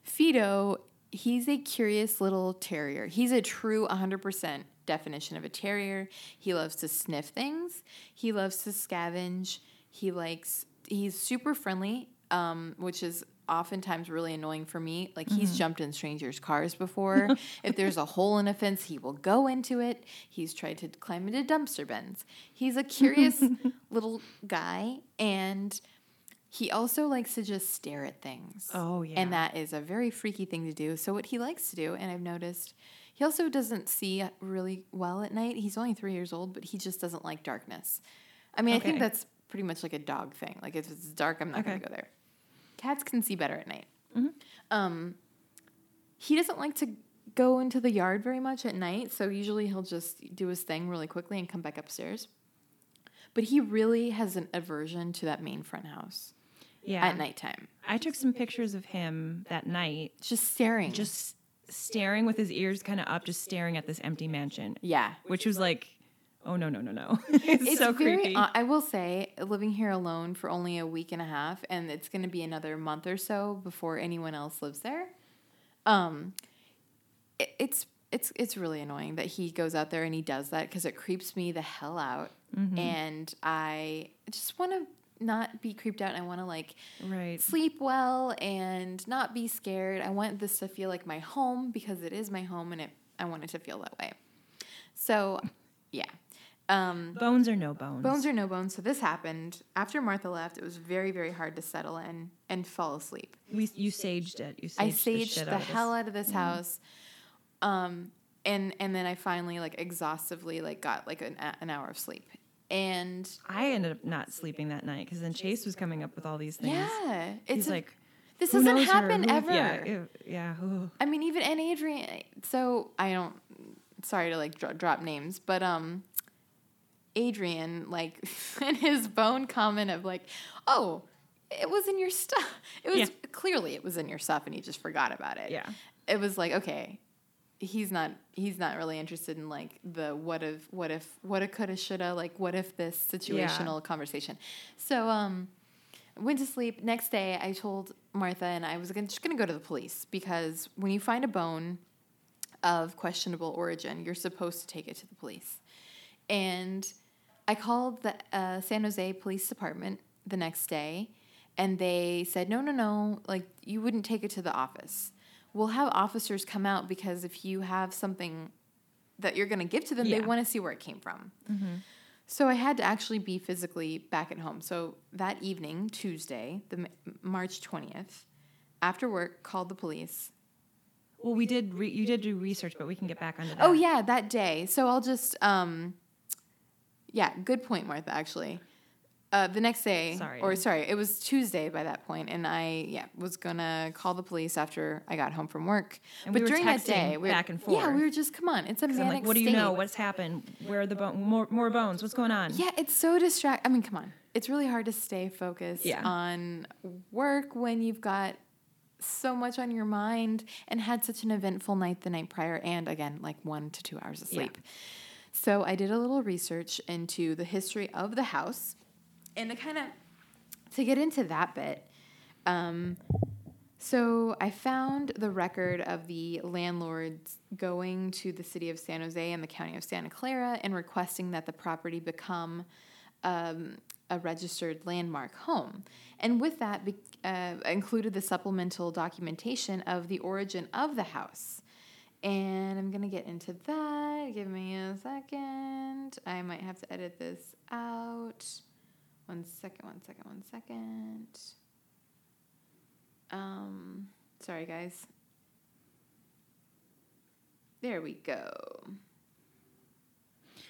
Fido, he's a curious little terrier. He's a true 100% definition of a terrier. He loves to sniff things. He loves to scavenge. He likes. He's super friendly, um, which is oftentimes really annoying for me. Like he's jumped in strangers' cars before. (laughs) if there's a hole in a fence, he will go into it. He's tried to climb into dumpster bins. He's a curious (laughs) little guy, and he also likes to just stare at things. Oh, yeah. and that is a very freaky thing to do. So what he likes to do, and I've noticed. He also doesn't see really well at night. He's only three years old, but he just doesn't like darkness. I mean, I think that's pretty much like a dog thing. Like if it's dark, I'm not going to go there. Cats can see better at night. Mm-hmm. Um, he doesn't like to go into the yard very much at night, so usually he'll just do his thing really quickly and come back upstairs. But he really has an aversion to that main front house yeah. at nighttime. I took some pictures of him that night, Just staring. just staring with his ears kind of up, just staring at this empty mansion, yeah. which was like, oh no no no no, (laughs) it's, It's so very. creepy. Uh, I will say, living here alone for only a week and a half, and it's going to be another month or so before anyone else lives there. Um, it, it's it's it's really annoying that he goes out there and he does that because it creeps me the hell out, Mm-hmm. and I just want to not be creeped out. And I want to like right. sleep well and not be scared. I want this to feel like my home because it is my home, and it I want it to feel that way. So, yeah. Um, Bones or no bones. Bones or no bones. So this happened after Martha left. It was very, very hard to settle in and fall asleep. We you saged it. You saged I saged shit the, out hell out of this house, um, and and then I finally like exhaustively like got like an, an hour of sleep. And I ended up not sleeping that night because then Chase was coming up with all these things. yeah, He's it's a- like, this "Who doesn't happen Who-" ever. Yeah, ew, yeah. I mean, even and Adrian. So I don't. Sorry to like dro- drop names, but um, Adrian like (laughs) in his bone comment of like, oh, it was in your stuff. (laughs) It was Yeah. clearly it was in your stuff, and he just forgot about it. Yeah. It was like okay, he's not he's not really interested in like the what if what if what a coulda shoulda like what if this situational conversation. So um, went to sleep. Next day, I told Martha and I was gonna, just going to go to the police because when you find a bone of questionable origin, you're supposed to take it to the police. And I called the uh, San Jose Police Department the next day, and they said, no, no, no, like you wouldn't take it to the office. We'll have officers come out because if you have something that you're going to give to them, they want to see where it came from. So I had to actually be physically back at home. So that evening, Tuesday, the March 20th, after work, called the police. Well, we did. Re- you did do research, but we can get back on that. Oh yeah, that day. So I'll just um yeah, good point, Martha, actually. Uh, the next day, Sorry. or sorry, it was Tuesday by that point, and I yeah was gonna call the police after I got home from work. And but we during that day, we were, back and forth. Yeah, we were just come on, it's a manic like, what do you state. know? What's happened? Where are the bone? More, more bones. What's going on? Yeah, it's so distract. I mean, come on. It's really hard to stay focused Yeah. on work when you've got so much on your mind and had such an eventful night the night prior and again like 1 to 2 hours of Yeah. sleep. So I did a little research into the history of the house and to kind of to get into that bit um So I found the record of the landlords going to the city of San Jose and the county of Santa Clara and requesting that the property become um, a registered landmark home. And with that, be, uh, included the supplemental documentation of the origin of the house. And I'm to get into that. Give me a second. I might have to edit this out. One second, one second, one second. Um, sorry, guys. There we go.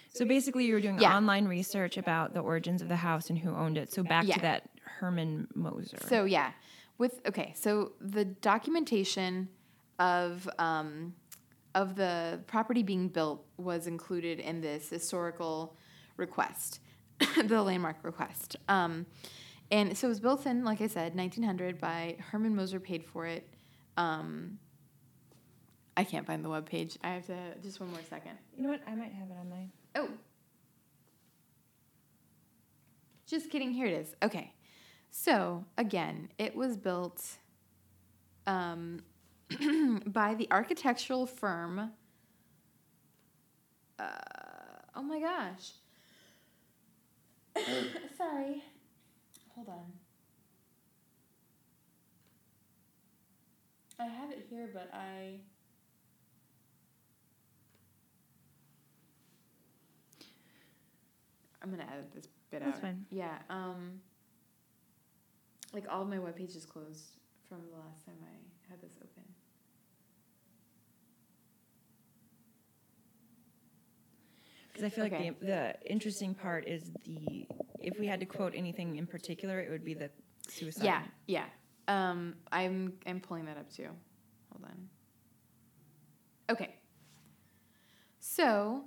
So basically, you were doing Yeah. online research about the origins of the house and who owned it. So back Yeah. to that Herman Moser. So yeah, with okay, so the documentation of um, of the property being built was included in this historical request, (laughs) the landmark request. Um, and so it was built in, like I said, 1900 by Herman Moser. Paid for it. Um, I can't find the web page. I have to just one more second. you know what? I might have it on my. Oh. Just kidding. Here it is. Okay. So, again, it was built um, (clears throat) by the architectural firm. Uh, oh my gosh. (laughs) Sorry. Hold on. I have it here, but I. I'm gonna edit this bit That's out. fine. Yeah. Um. Like all of my web pages closed from the last time I had this open. Because I feel Okay. like the, the interesting part is the if we had to quote anything in particular, it would be the suicide. Yeah, yeah. Um, I'm I'm pulling that up too. Hold on. Okay. So,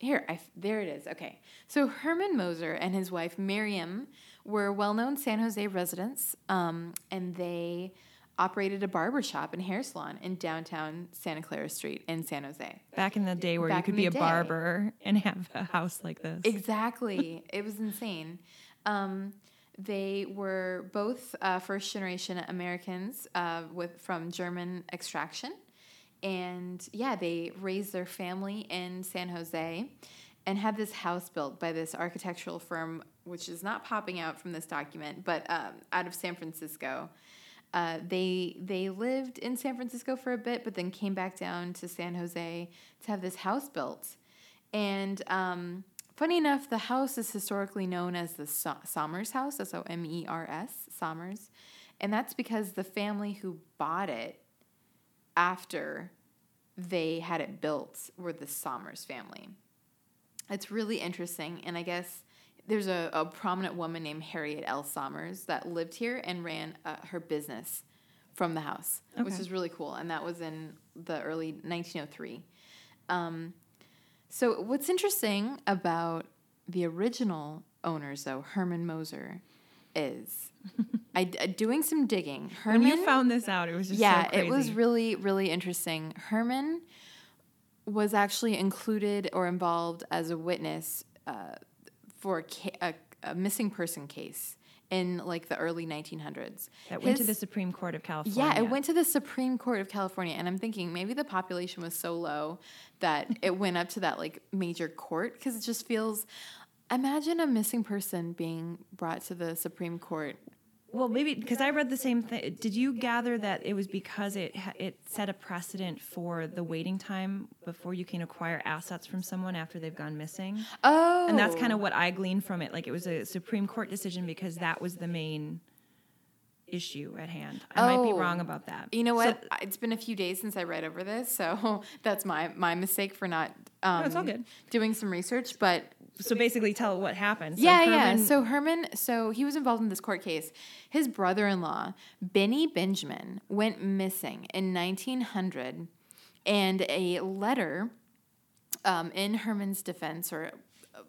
here, I there it is. Okay. So Herman Moser and his wife Miriam were well-known San Jose residents, um, and they operated a barber shop and hair salon in downtown Santa Clara Street in San Jose. Back in the day where you could be a day. barber and have a house like this. Exactly. (laughs) it was insane. Um, they were both uh, first generation Americans uh, with from German extraction. And yeah, they raised their family in San Jose and had this house built by this architectural firm, which is not popping out from this document, but um, out of San Francisco. Uh, they they lived in San Francisco for a bit, but then came back down to San Jose to have this house built. And um, funny enough, the house is historically known as the so- Somers House, S O M E R S, Somers. And that's because the family who bought it after they had it built were the Somers family. It's really interesting. And I guess there's a, a prominent woman named Harriet L. Somers that lived here and ran uh, her business from the house, which is really cool. And that was in the early 1903. Um, so, what's interesting about the original owners, though, Herman Moser, is (laughs) I, I- doing some digging. when Herman, you found this out, it was just yeah, so it was really, really interesting. Herman was actually included or involved as a witness uh, for a, a, a missing person case in like the early 1900s. that went to the Supreme Court of California. yeah, it went to the Supreme Court of California, and I'm thinking maybe the population was so low that (laughs) it went up to that like major court because it just feels. Imagine a missing person being brought to the Supreme Court. Well, maybe because I read the same thing. Did you gather that it was because it it set a precedent for the waiting time before you can acquire assets from someone after they've gone missing? Oh, And that's kind of what I gleaned from it. Like it was a Supreme Court decision because that was the main issue at hand. I might be Oh. wrong about that. You know So- what? it's been a few days since I read over this, so (laughs) that's my my mistake for not um, it's all good. doing some research. But So, basically, tell what happened. So yeah, yeah. So Herman, so he was involved in this court case. His brother-in-law, Benny Benjamin, went missing in 1900, and a letter um, in Herman's defense, or uh,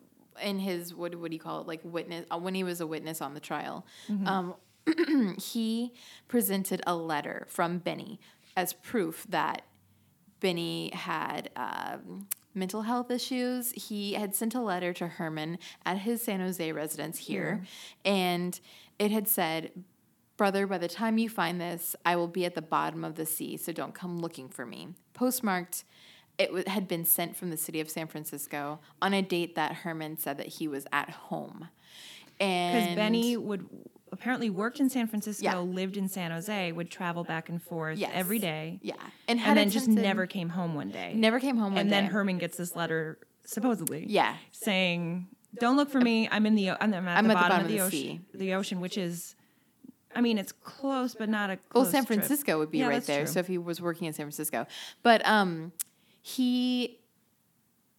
in his what what do you call it, like witness uh, when he was a witness on the trial, um, (clears throat) he presented a letter from Benny as proof that Benny had um, mental health issues. He had sent a letter to Herman at his San Jose residence here, and it had said, Brother, by the time you find this, I will be at the bottom of the sea, so don't come looking for me. Postmarked, it w- had been sent from the city of San Francisco on a date that Herman said that he was at home. And Because Benny would apparently worked in San Francisco, Yeah. lived in San Jose, would travel back and forth Yes. every day, yeah, and, and then just never came home one day. never came home. One and then day. Herman gets this letter, supposedly, yeah, saying, "Don't look for me. I'm in the. I'm at, I'm the, at the bottom bottom of of the, the ocean. The ocean, which is, I mean, it's close, but not a. Well, Close San trip. Francisco would be Yeah, right there. true. So if he was working in San Francisco, but um, he,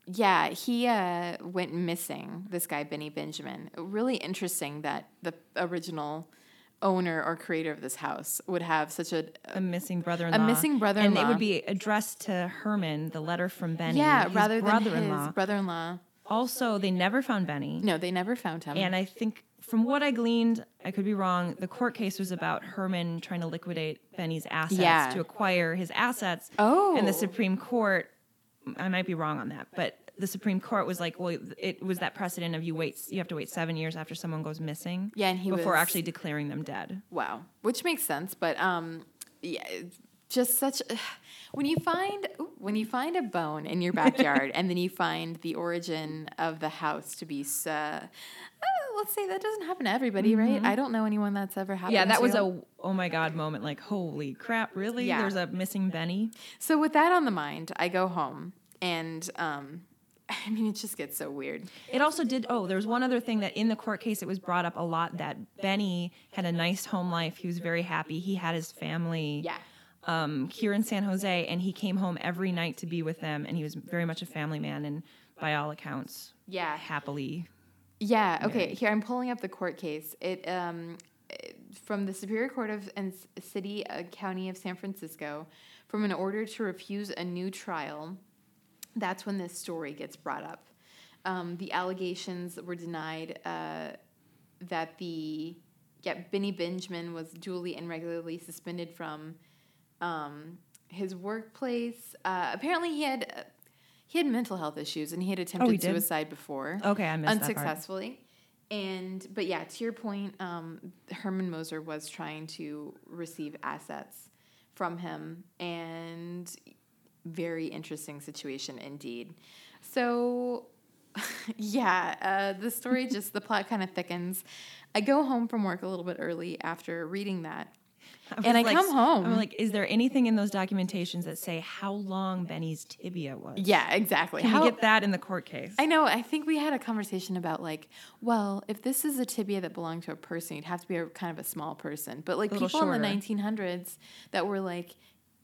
yeah, he uh went missing. This guy Benny Benjamin. Really interesting that the original owner or creator of this house would have such a a missing brother-in-law. A missing brother-in-law. And it would be addressed to Herman. The letter from Benny. yeah rather than brother-in-law. his brother-in-law. Also, they never found Benny. No, they never found him. And I think from what I gleaned, I could be wrong, the court case was about Herman trying to liquidate Benny's assets Yeah. to acquire his assets. Oh. And the Supreme Court, I might be wrong on that, but the Supreme Court was like, well, it was that precedent of you wait, you have to wait seven years after someone goes missing. Yeah, and he before was- actually declaring them dead. Wow, which makes sense, but um, yeah, just such. (sighs) When you find when you find a bone in your backyard, (laughs) and then you find the origin of the house to be, uh, uh, let's say that doesn't happen to everybody, right? I don't know anyone that's ever happened. Mm-hmm. Yeah, that was a oh my god moment. Like, holy crap, really? Yeah. There's a missing Benny. So with that on the mind, I go home, and um, (laughs) I mean, it just gets so weird. It also did. Oh, there was one other thing that in the court case it was brought up a lot that Benny had a nice home life. He was very happy. He had his family. Yeah. um, here in San Jose, and he came home every night to be with them, and he was very much a family man, and by all accounts, Yeah. happily. Yeah. Okay. Here I'm pulling up the court case. It um, from the Superior Court of and City uh, County of San Francisco, from an order to refuse a new trial. That's when this story gets brought up. Um, the allegations were denied uh, that the yeah Benny Benjamin was duly and regularly suspended from um, his workplace. Uh, apparently, he had. He had mental health issues and he had attempted Oh, he suicide before Okay, I missed that part. unsuccessfully. And but yeah, to your point, um, Herman Moser was trying to receive assets from him, and very interesting situation indeed. So (laughs) yeah, uh, the story (laughs) just the plot kind of thickens. I go home from work a little bit early after reading that, and I like- come home. I'm like, is there anything in those documentations that say how long Benny's tibia was? yeah, exactly. Can How- we get that in the court case? I know. I think we had a conversation about like, well, if this is a tibia that belonged to a person, you'd have to be a kind of a small person. But like people in the 1900s that were like,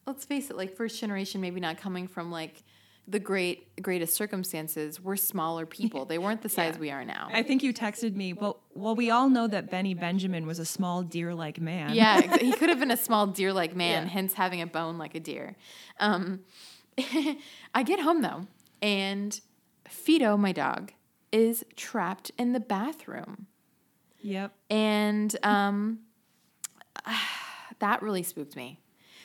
let's face it, like first generation, maybe not coming from like the great greatest circumstances, were smaller people. They weren't the (laughs) size Yeah. we are now. I think you texted me. Well, well, we all know that Benny Benjamin was a small deer-like man. yeah, (laughs) he could have been a small deer-like man, Yeah. hence having a bone like a deer. Um, (laughs) I get home though, and Fido, my dog, is trapped in the bathroom. Yep. And um, (sighs) that really spooked me.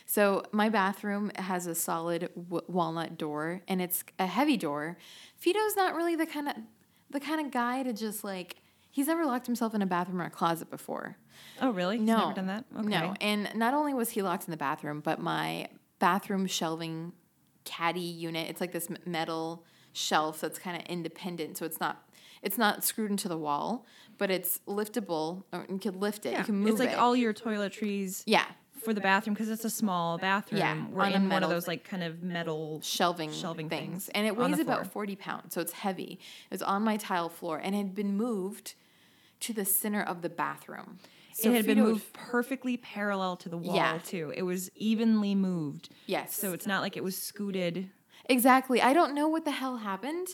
So my bathroom has a solid w- walnut door, and it's a heavy door. Fido's not really the kind of the kind of guy to just like he's never locked himself in a bathroom or a closet before. Oh, really? He's No, never done that. Okay. No, and not only was he locked in the bathroom, but my bathroom shelving caddy unit. It's like this metal shelf that's kind of independent, so it's not it's not screwed into the wall, but it's liftable. Or you can lift it. Yeah. You can move it's like it. all your toiletries yeah, for the bathroom because it's a small bathroom. Yeah, We're on in one of those like kind of metal shelving Shelving things, things and it weighs about forty pounds, so it's heavy. It's on my tile floor and had been moved to the center of the bathroom. So it had been moved perfectly parallel to the wall Yeah. too. It was evenly moved. Yes. So it's not like it was scooted. Exactly. I don't know what the hell happened,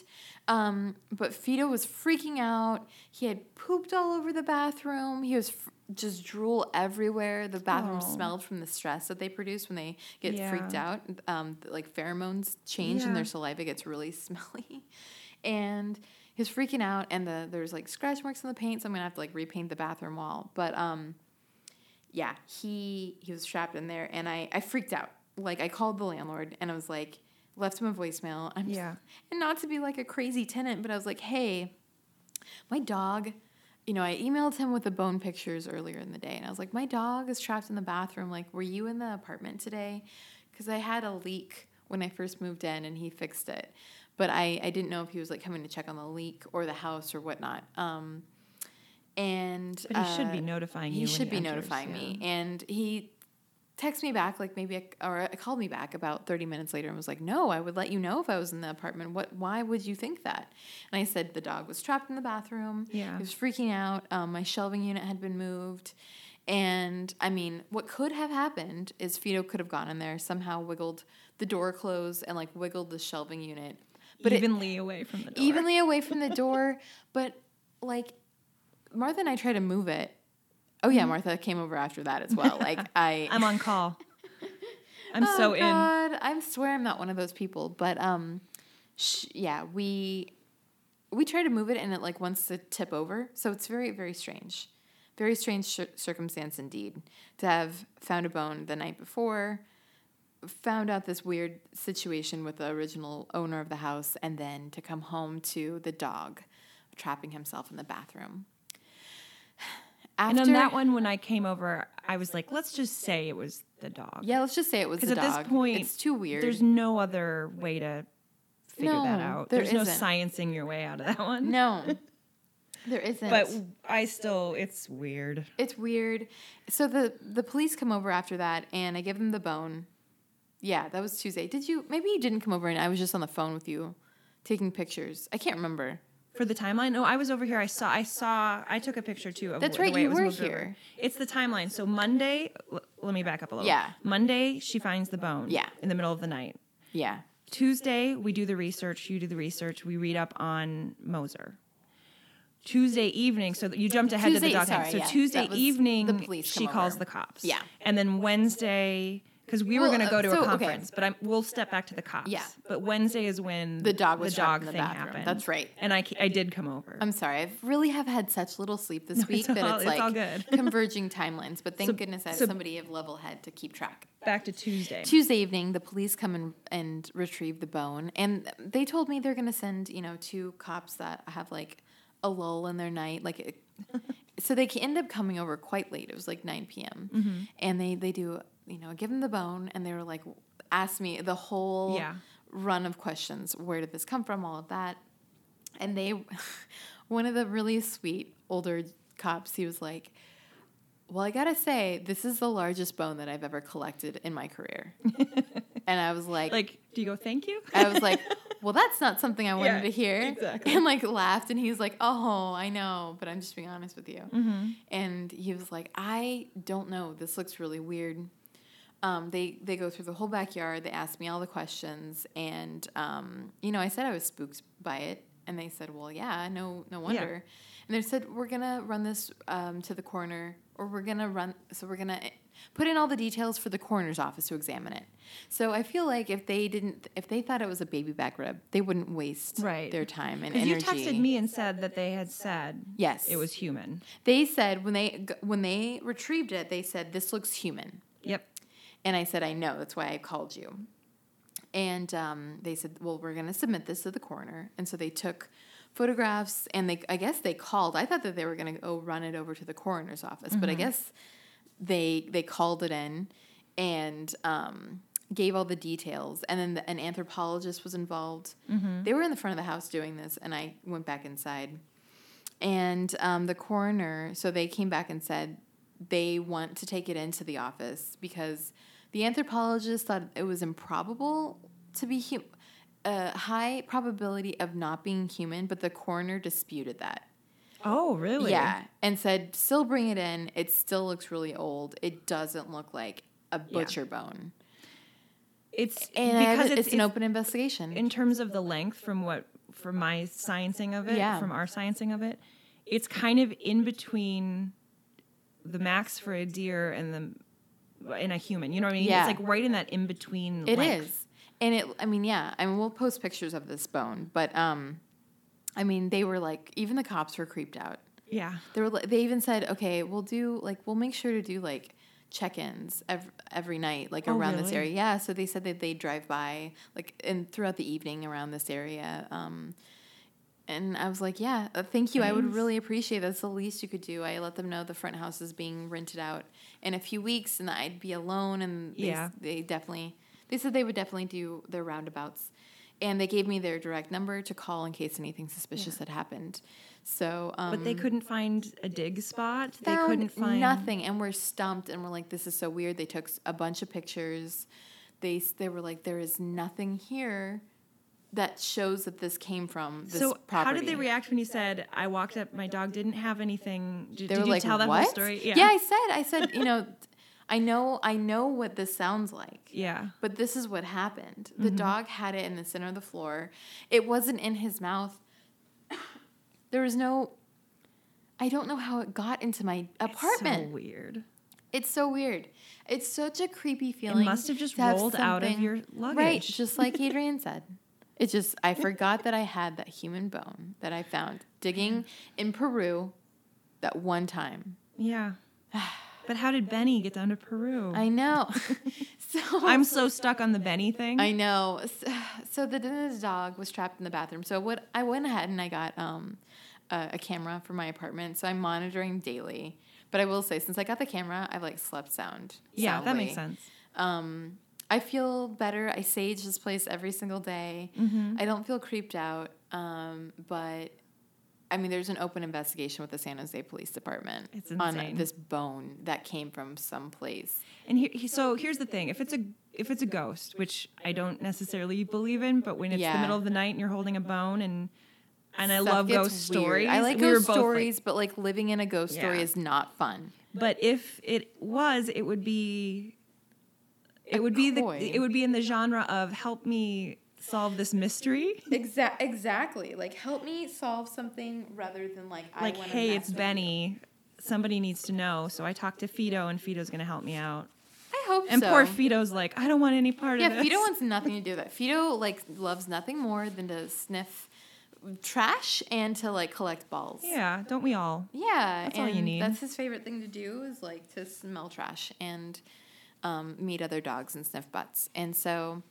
um, but Fido was freaking out. He had pooped all over the bathroom. He was f- just drool everywhere. The bathroom Oh. smelled from the stress that they produce when they get freaked out. Um, like pheromones change and Yeah. their saliva gets really (laughs) smelly. And he's freaking out, and the there's like scratch marks on the paint, so I'm gonna have to like repaint the bathroom wall. But um, yeah, he he was trapped in there, and I I freaked out. Like I called the landlord, and I was like, left him a voicemail. I'm Yeah. and not to be like a crazy tenant, but I was like, hey, my dog you know, I emailed him with the bone pictures earlier in the day, and I was like, my dog is trapped in the bathroom. Like, were you in the apartment today? Because I had a leak when I first moved in, and he fixed it. But I, I didn't know if he was like coming to check on the leak or the house or whatnot. Um, and But he should be uh, notifying you. he should be enters, notifying me. And he texted me back like maybe a, or called me back about 30 minutes later and was like, "No, I would let you know if I was in the apartment. What why would you think that?" And I said the dog was trapped in the bathroom. Yeah. He was freaking out. Um, my shelving unit had been moved. And I mean, what could have happened is Fido could have gone in there, somehow wiggled the door closed and like wiggled the shelving unit. But it, evenly away from the door. evenly away from the door. (laughs) But like Martha and I tried to move it. Oh Mm-hmm. yeah, Martha came over after that as (laughs) well. Like I, I'm on call. (laughs) I'm oh, so in. God, I swear I'm not one of those people. But um, sh- yeah, we we try to move it and it like wants to tip over. So it's very very strange, very strange cir- circumstance indeed to have found a bone the night before. Found out this weird situation with the original owner of the house, and then to come home to the dog trapping himself in the bathroom. And on that one, when I came over, I was like, let's just say it was the dog. yeah, let's just say it was the dog. Because at this point, it's too weird. There's no other way to figure that out. there There's no isn't. sciencing your way out of that one. no, (laughs) there isn't. But I still, it's weird. It's weird. So the the police come over after that, and I give them the bone. Yeah, that was Tuesday. Did you? Maybe you didn't come over, and I was just on the phone with you, taking pictures. I can't remember. For the timeline, no, I was over here. I saw, I saw, I took a picture too of That's right, the way you it was were moved over. here. It's the timeline. So Monday, l- let me back up a little. Yeah. Monday, she finds the bone. Yeah. In the middle of the night. Yeah, Tuesday, we do the research. You do the research. We read up on Moser. Tuesday evening, so that you jumped ahead to Tuesday- the dog sorry. So yeah, Tuesday that was evening, the police she calls over. the cops. Yeah. and then Wednesday, because we were going to go to so, a okay. conference, but I'm, we'll step back to the cops. Yeah. but Wednesday is when The dog was the dog in the thing bathroom. happened. That's right. And I, I did come over. I'm sorry. I really have had such little sleep this week it's that all- it's it's like (laughs) converging timelines. But thank So- goodness I have so- somebody of level head to keep track. back to Tuesday. Tuesday evening, the police come and, and retrieve the bone, and they told me they're gonna send you know two cops that have like a lull in their night, like. It, so they end up coming over quite late. It was like nine p.m. Mm-hmm. and they they do you know give them the bone, and they were like ask me the whole Yeah. run of questions. Where did this come from? All of that, and they, (laughs) one of the really sweet older cops, he was like. Well, I gotta say, this is the largest bone that I've ever collected in my career. (laughs) and I was like, like, do you go thank you? I was like, well, that's not something I wanted Yeah, to hear. exactly. And like laughed, and he's like, oh, I know, but I'm just being honest with you. Mm-hmm. And he was like, I don't know. This looks really weird. Um, they they go through the whole backyard. They ask me all the questions, and um, you know, I said I was spooked by it, and they said, well, yeah, no, no wonder. And they said we're gonna run this um, to the coroner, or we're gonna run. So we're gonna put in all the details for the coroner's office to examine it. So I feel like if they didn't, if they thought it was a baby back rib, they wouldn't waste Right. their time and Because you texted me and said that they had said Yes, it was human. They said when they when they retrieved it, they said this looks human. Yep. And I said, I know, that's why I called you. And um, they said, well, we're going to submit this to the coroner. And so they took photographs and they, I guess they called. I thought that they were going to go run it over to the coroner's office, but I guess they they called it in and um, gave all the details. And then the, an anthropologist was involved. They were in the front of the house doing this, and I went back inside. And um, the coroner, so they came back and said they want to take it into the office because the anthropologist thought it was improbable to be hu- a high probability of not being human, but the coroner disputed that. Oh, really? Yeah, and said still bring it in. It still looks really old. It doesn't look like a butcher bone, It's and because it's, it's, an open investigation. in terms of the length from what from my sciencing of it, Yeah. from our sciencing of it, it's kind of in between the max for a deer and the in a human. You know what I mean? Yeah. It's like right in that in between. It length. is, and it. I mean, yeah. I mean, we'll post pictures of this bone, but um, I mean, they were like, even the cops were creeped out. Yeah. They were. They even said, okay, we'll do like we'll make sure to do like check-ins every, every night, like Oh, around this area. Yeah. So they said that they'd drive by like and throughout the evening around this area. Um, and I was like, yeah, uh, thank you. I would really appreciate it. that's the least you could do. I let them know the front house is being rented out in a few weeks and that I'd be alone. And they, Yeah. they definitely, they said they would definitely do their roundabouts. And they gave me their direct number to call in case anything suspicious had happened. So, um, But they couldn't find a dig spot. They couldn't find nothing, and we're stumped, and we're like, "This is so weird." They took a bunch of pictures. They they were like, "There is nothing here that shows that this came from this So property." how did they react when you said I walked up? My dog didn't have anything. Did, They did you like, tell that whole story? yeah. yeah, I said, I said, you know, I know, I know what this sounds like. yeah. But this is what happened. The Mm-hmm. dog had it in the center of the floor. It wasn't in his mouth. (coughs) There was no. I don't know how it got into my apartment. It's So weird. It's so weird. It's such a creepy feeling. must have just have rolled out of your Right, just like (laughs) Adrian said. It just I forgot that I had that human bone that I found digging in Peru that one time. Yeah. (sighs) (sighs) (sighs) But how did Benny get down to Peru? I know. (laughs) so I'm so stuck on the Benny thing. I know. S- So the this dog was trapped in the bathroom. So what I went ahead and I got um, a, a camera for my apartment. So I'm monitoring daily. But I will say, since I got the camera, I've like slept sound. yeah, that makes sense. Um, I feel better. I sage this place every single day. Mm-hmm. I don't feel creeped out. Um, but I mean, there's an open investigation with the San Jose Police Department It's on this bone that came from someplace. And here, he- so here's the thing: if it's a if it's a ghost, which I don't necessarily believe in, but when it's Yeah. the middle of the night and you're holding a bone, and and I love ghost weird. stories. I like we ghost both like- stories, but like living in a ghost story is not fun. but if it was, it would be. It would be the. It would be in the genre of help me solve this mystery. Exact, exactly. Like, help me solve something rather than like, like, hey, it's Benny. Somebody needs to know. So I talked to Fido, and Fido's gonna help me out. I hope so. And so. poor Fido's like, I don't want any part Yeah, of this. Yeah, Fido wants nothing to do with that. Fido like loves nothing more than to sniff trash and to like collect balls. Yeah, don't we all? Yeah, That's all you need. That's his favorite thing to do is like to smell trash and um, meet other dogs and sniff butts. And so,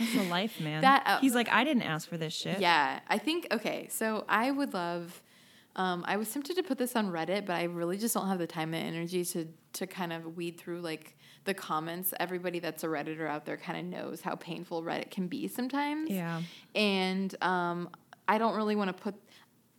It's a life, man. That, uh, He's like, I didn't ask for this shit. yeah, I think okay. So I would love. Um, I was tempted to put this on Reddit, but I really just don't have the time and energy to to kind of weed through like the comments. Everybody that's a redditor out there kind of knows how painful Reddit can be sometimes. Yeah. and um, I don't really want to put.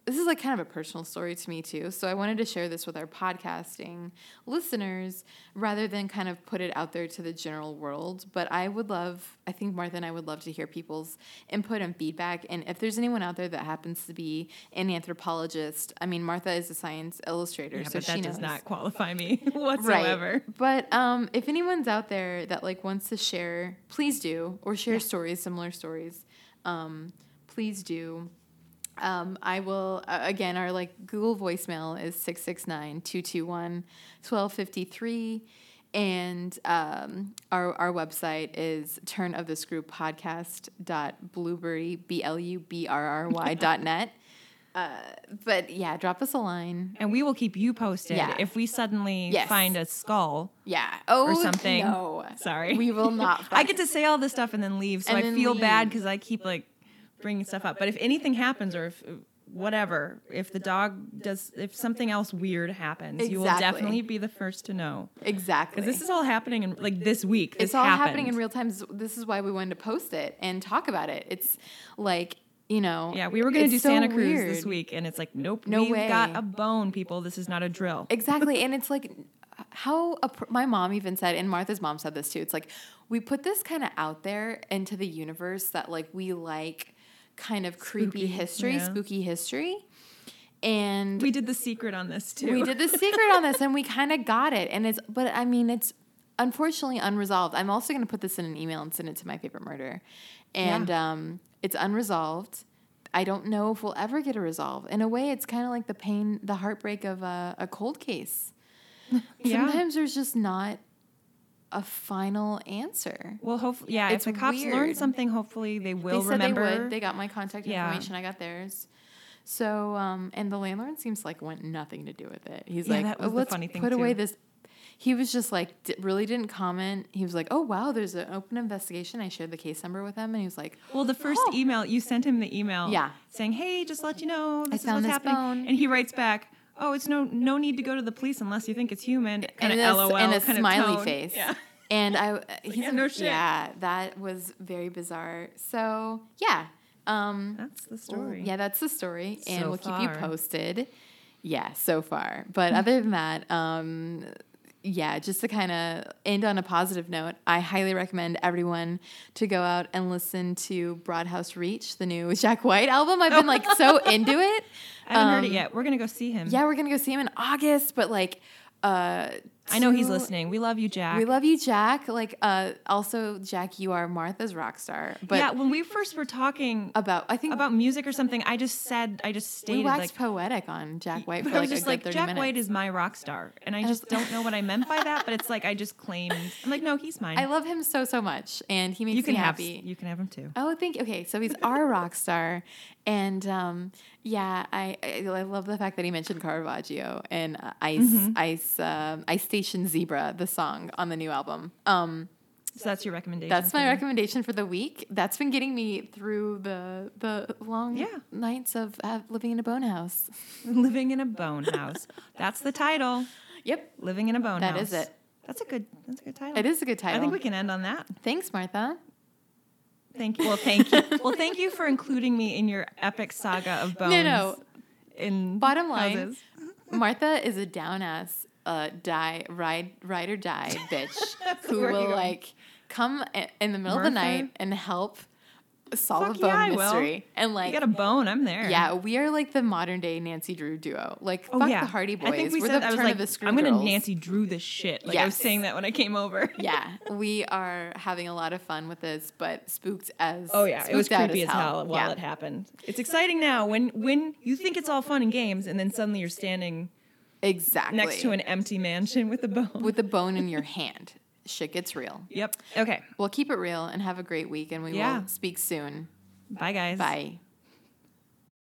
This is like kind of a personal story to me too, so I wanted to share this with our podcasting listeners rather than kind of put it out there to the general world. But I would love, I think Martha and I would love to hear people's input and feedback. And if there's anyone out there that happens to be an anthropologist, I mean, Martha is a science illustrator, Yeah, so but she that knows. does not qualify me (laughs) (laughs) whatsoever. Right. But um, if anyone's out there that like wants to share, please do, or share stories, similar stories. Um, please do. Um, I will uh, again. Our like Google voicemail is 669-221-1253. and um, our our website is turn of the screw podcast dot blubrry b l u b r r y (laughs) dot net. Uh, but yeah, drop us a line. And we will keep you posted Yeah. if we suddenly Yes. find a skull. Yeah. Oh, Or something. No. Sorry. We will not. (laughs) I get to say all this stuff and then leave, so And I feel bad because I keep like bringing stuff up. But if anything happens, or if uh, whatever, if the dog does, if something else weird happens, you will definitely be the first to know. exactly. Because this is all happening in like this week. This it's all happening in real time. This is why we wanted to post it and talk about it. It's like you know. Yeah, we were gonna do so Santa Cruz weird. this week, and it's like, nope, No we've way. got a bone, people. This is not a drill. Exactly, (laughs) and it's like how a, pr- my mom even said, and Martha's mom said this too. It's like we put this kind of out there into the universe that like we like kind of creepy Spooky, history, yeah. spooky history, and We did the secret on this too. we did the secret on this and we kind of got it. And it's but i mean it's unfortunately unresolved. I'm also going to put this in an email and send it to my favorite murder and um, it's unresolved. I don't know if we'll ever get a resolve. In a way it's kind of like the pain the heartbreak of a, a cold case. (laughs) Yeah. sometimes there's just not a final answer Well, hopefully, yeah. It's if the cops learn something, hopefully they will they said remember. they would they got my contact Yeah. information i got theirs so um, and the landlord seems like want nothing to do with it he's Yeah, like that "Oh, the let's funny thing, put away this he was just like d- really didn't comment. He was like, "Oh wow, there's an open investigation." I shared the case number with him, and he was like, Well, the first Oh. email you sent him the email, Yeah. saying, "Hey, just let you know this is found what's happening," bone. and he writes back, "Oh, it's no no need to go to the police unless you think it's human." and Kinda a, LOL and a kind of smiley face. Yeah. (laughs) And I, he's yeah, no shit. yeah, that was very bizarre. So yeah, um, That's the story. yeah, that's the story, and So we'll keep you posted. Yeah, so far. But other than that, um, yeah, just to kind of end on a positive note, I highly recommend everyone to go out and listen to Boarding House Reach, the new (laughs) Jack White album. I've been like so (laughs) into it. I haven't heard it Um, yet. We're gonna go see him. Yeah, we're gonna go see him in August, but like, uh, I know he's listening. We love you, Jack. We love you, Jack. Like, uh, also, Jack, you are Martha's rock star. But yeah, when we first were talking about, I think about music or something, I just said, I just we stated waxed like. poetic on Jack White for I like was a just like, Jack minutes. White is my rock star. And I just don't know what I meant by that, but it's like I just claimed. I'm like, no, he's (laughs) mine. I love him so so much, and he makes you can me have happy. you can have him too. Oh, thank you. Okay, so he's (laughs) our rock star, and um, yeah, I, I I love the fact that he mentioned Caravaggio and uh, Ice Mm-hmm. Ice um, Ice Station Zebra, the song on the new album. Um, So that's your recommendation. that's my recommendation for the week. That's been getting me through the the long Yeah. nights of uh, living in a bone house. (laughs) Living in a bone house. That's the title. Yep, Living in a bone That house. is it. That's a good. That's a good title. it is a good title. I think we can end on that. Thanks, Martha. Thank you. Well, thank you. well, thank you for including me in your epic saga of bones. (laughs) No, no. In Bottom line, houses. Martha is a down ass, uh, die ride ride or die (laughs) bitch who will like come i- in the middle of the Martha? night and help solve Fuck a bone yeah, I will. mystery. And You like, got a bone. I'm there. yeah, we are like the modern day Nancy Drew duo. Like, Oh fuck yeah. the Hardy Boys. I think we are said the I was turn like, of the screw I'm gonna girls. Nancy Drew this shit. Like I was Yes. saying that when I came over. (laughs) Yeah, we are having a lot of fun with this, but spooked as Oh yeah, it was spooked out creepy as hell while Yeah. it happened. It's exciting now when when you think it's all fun and games, and then suddenly you're standing Exactly. next to an empty mansion with a bone. with the bone in your (laughs) hand. Shit gets real. yep. Okay. Well, keep it real and have a great week, and we Yeah. will speak soon. Bye guys. Bye.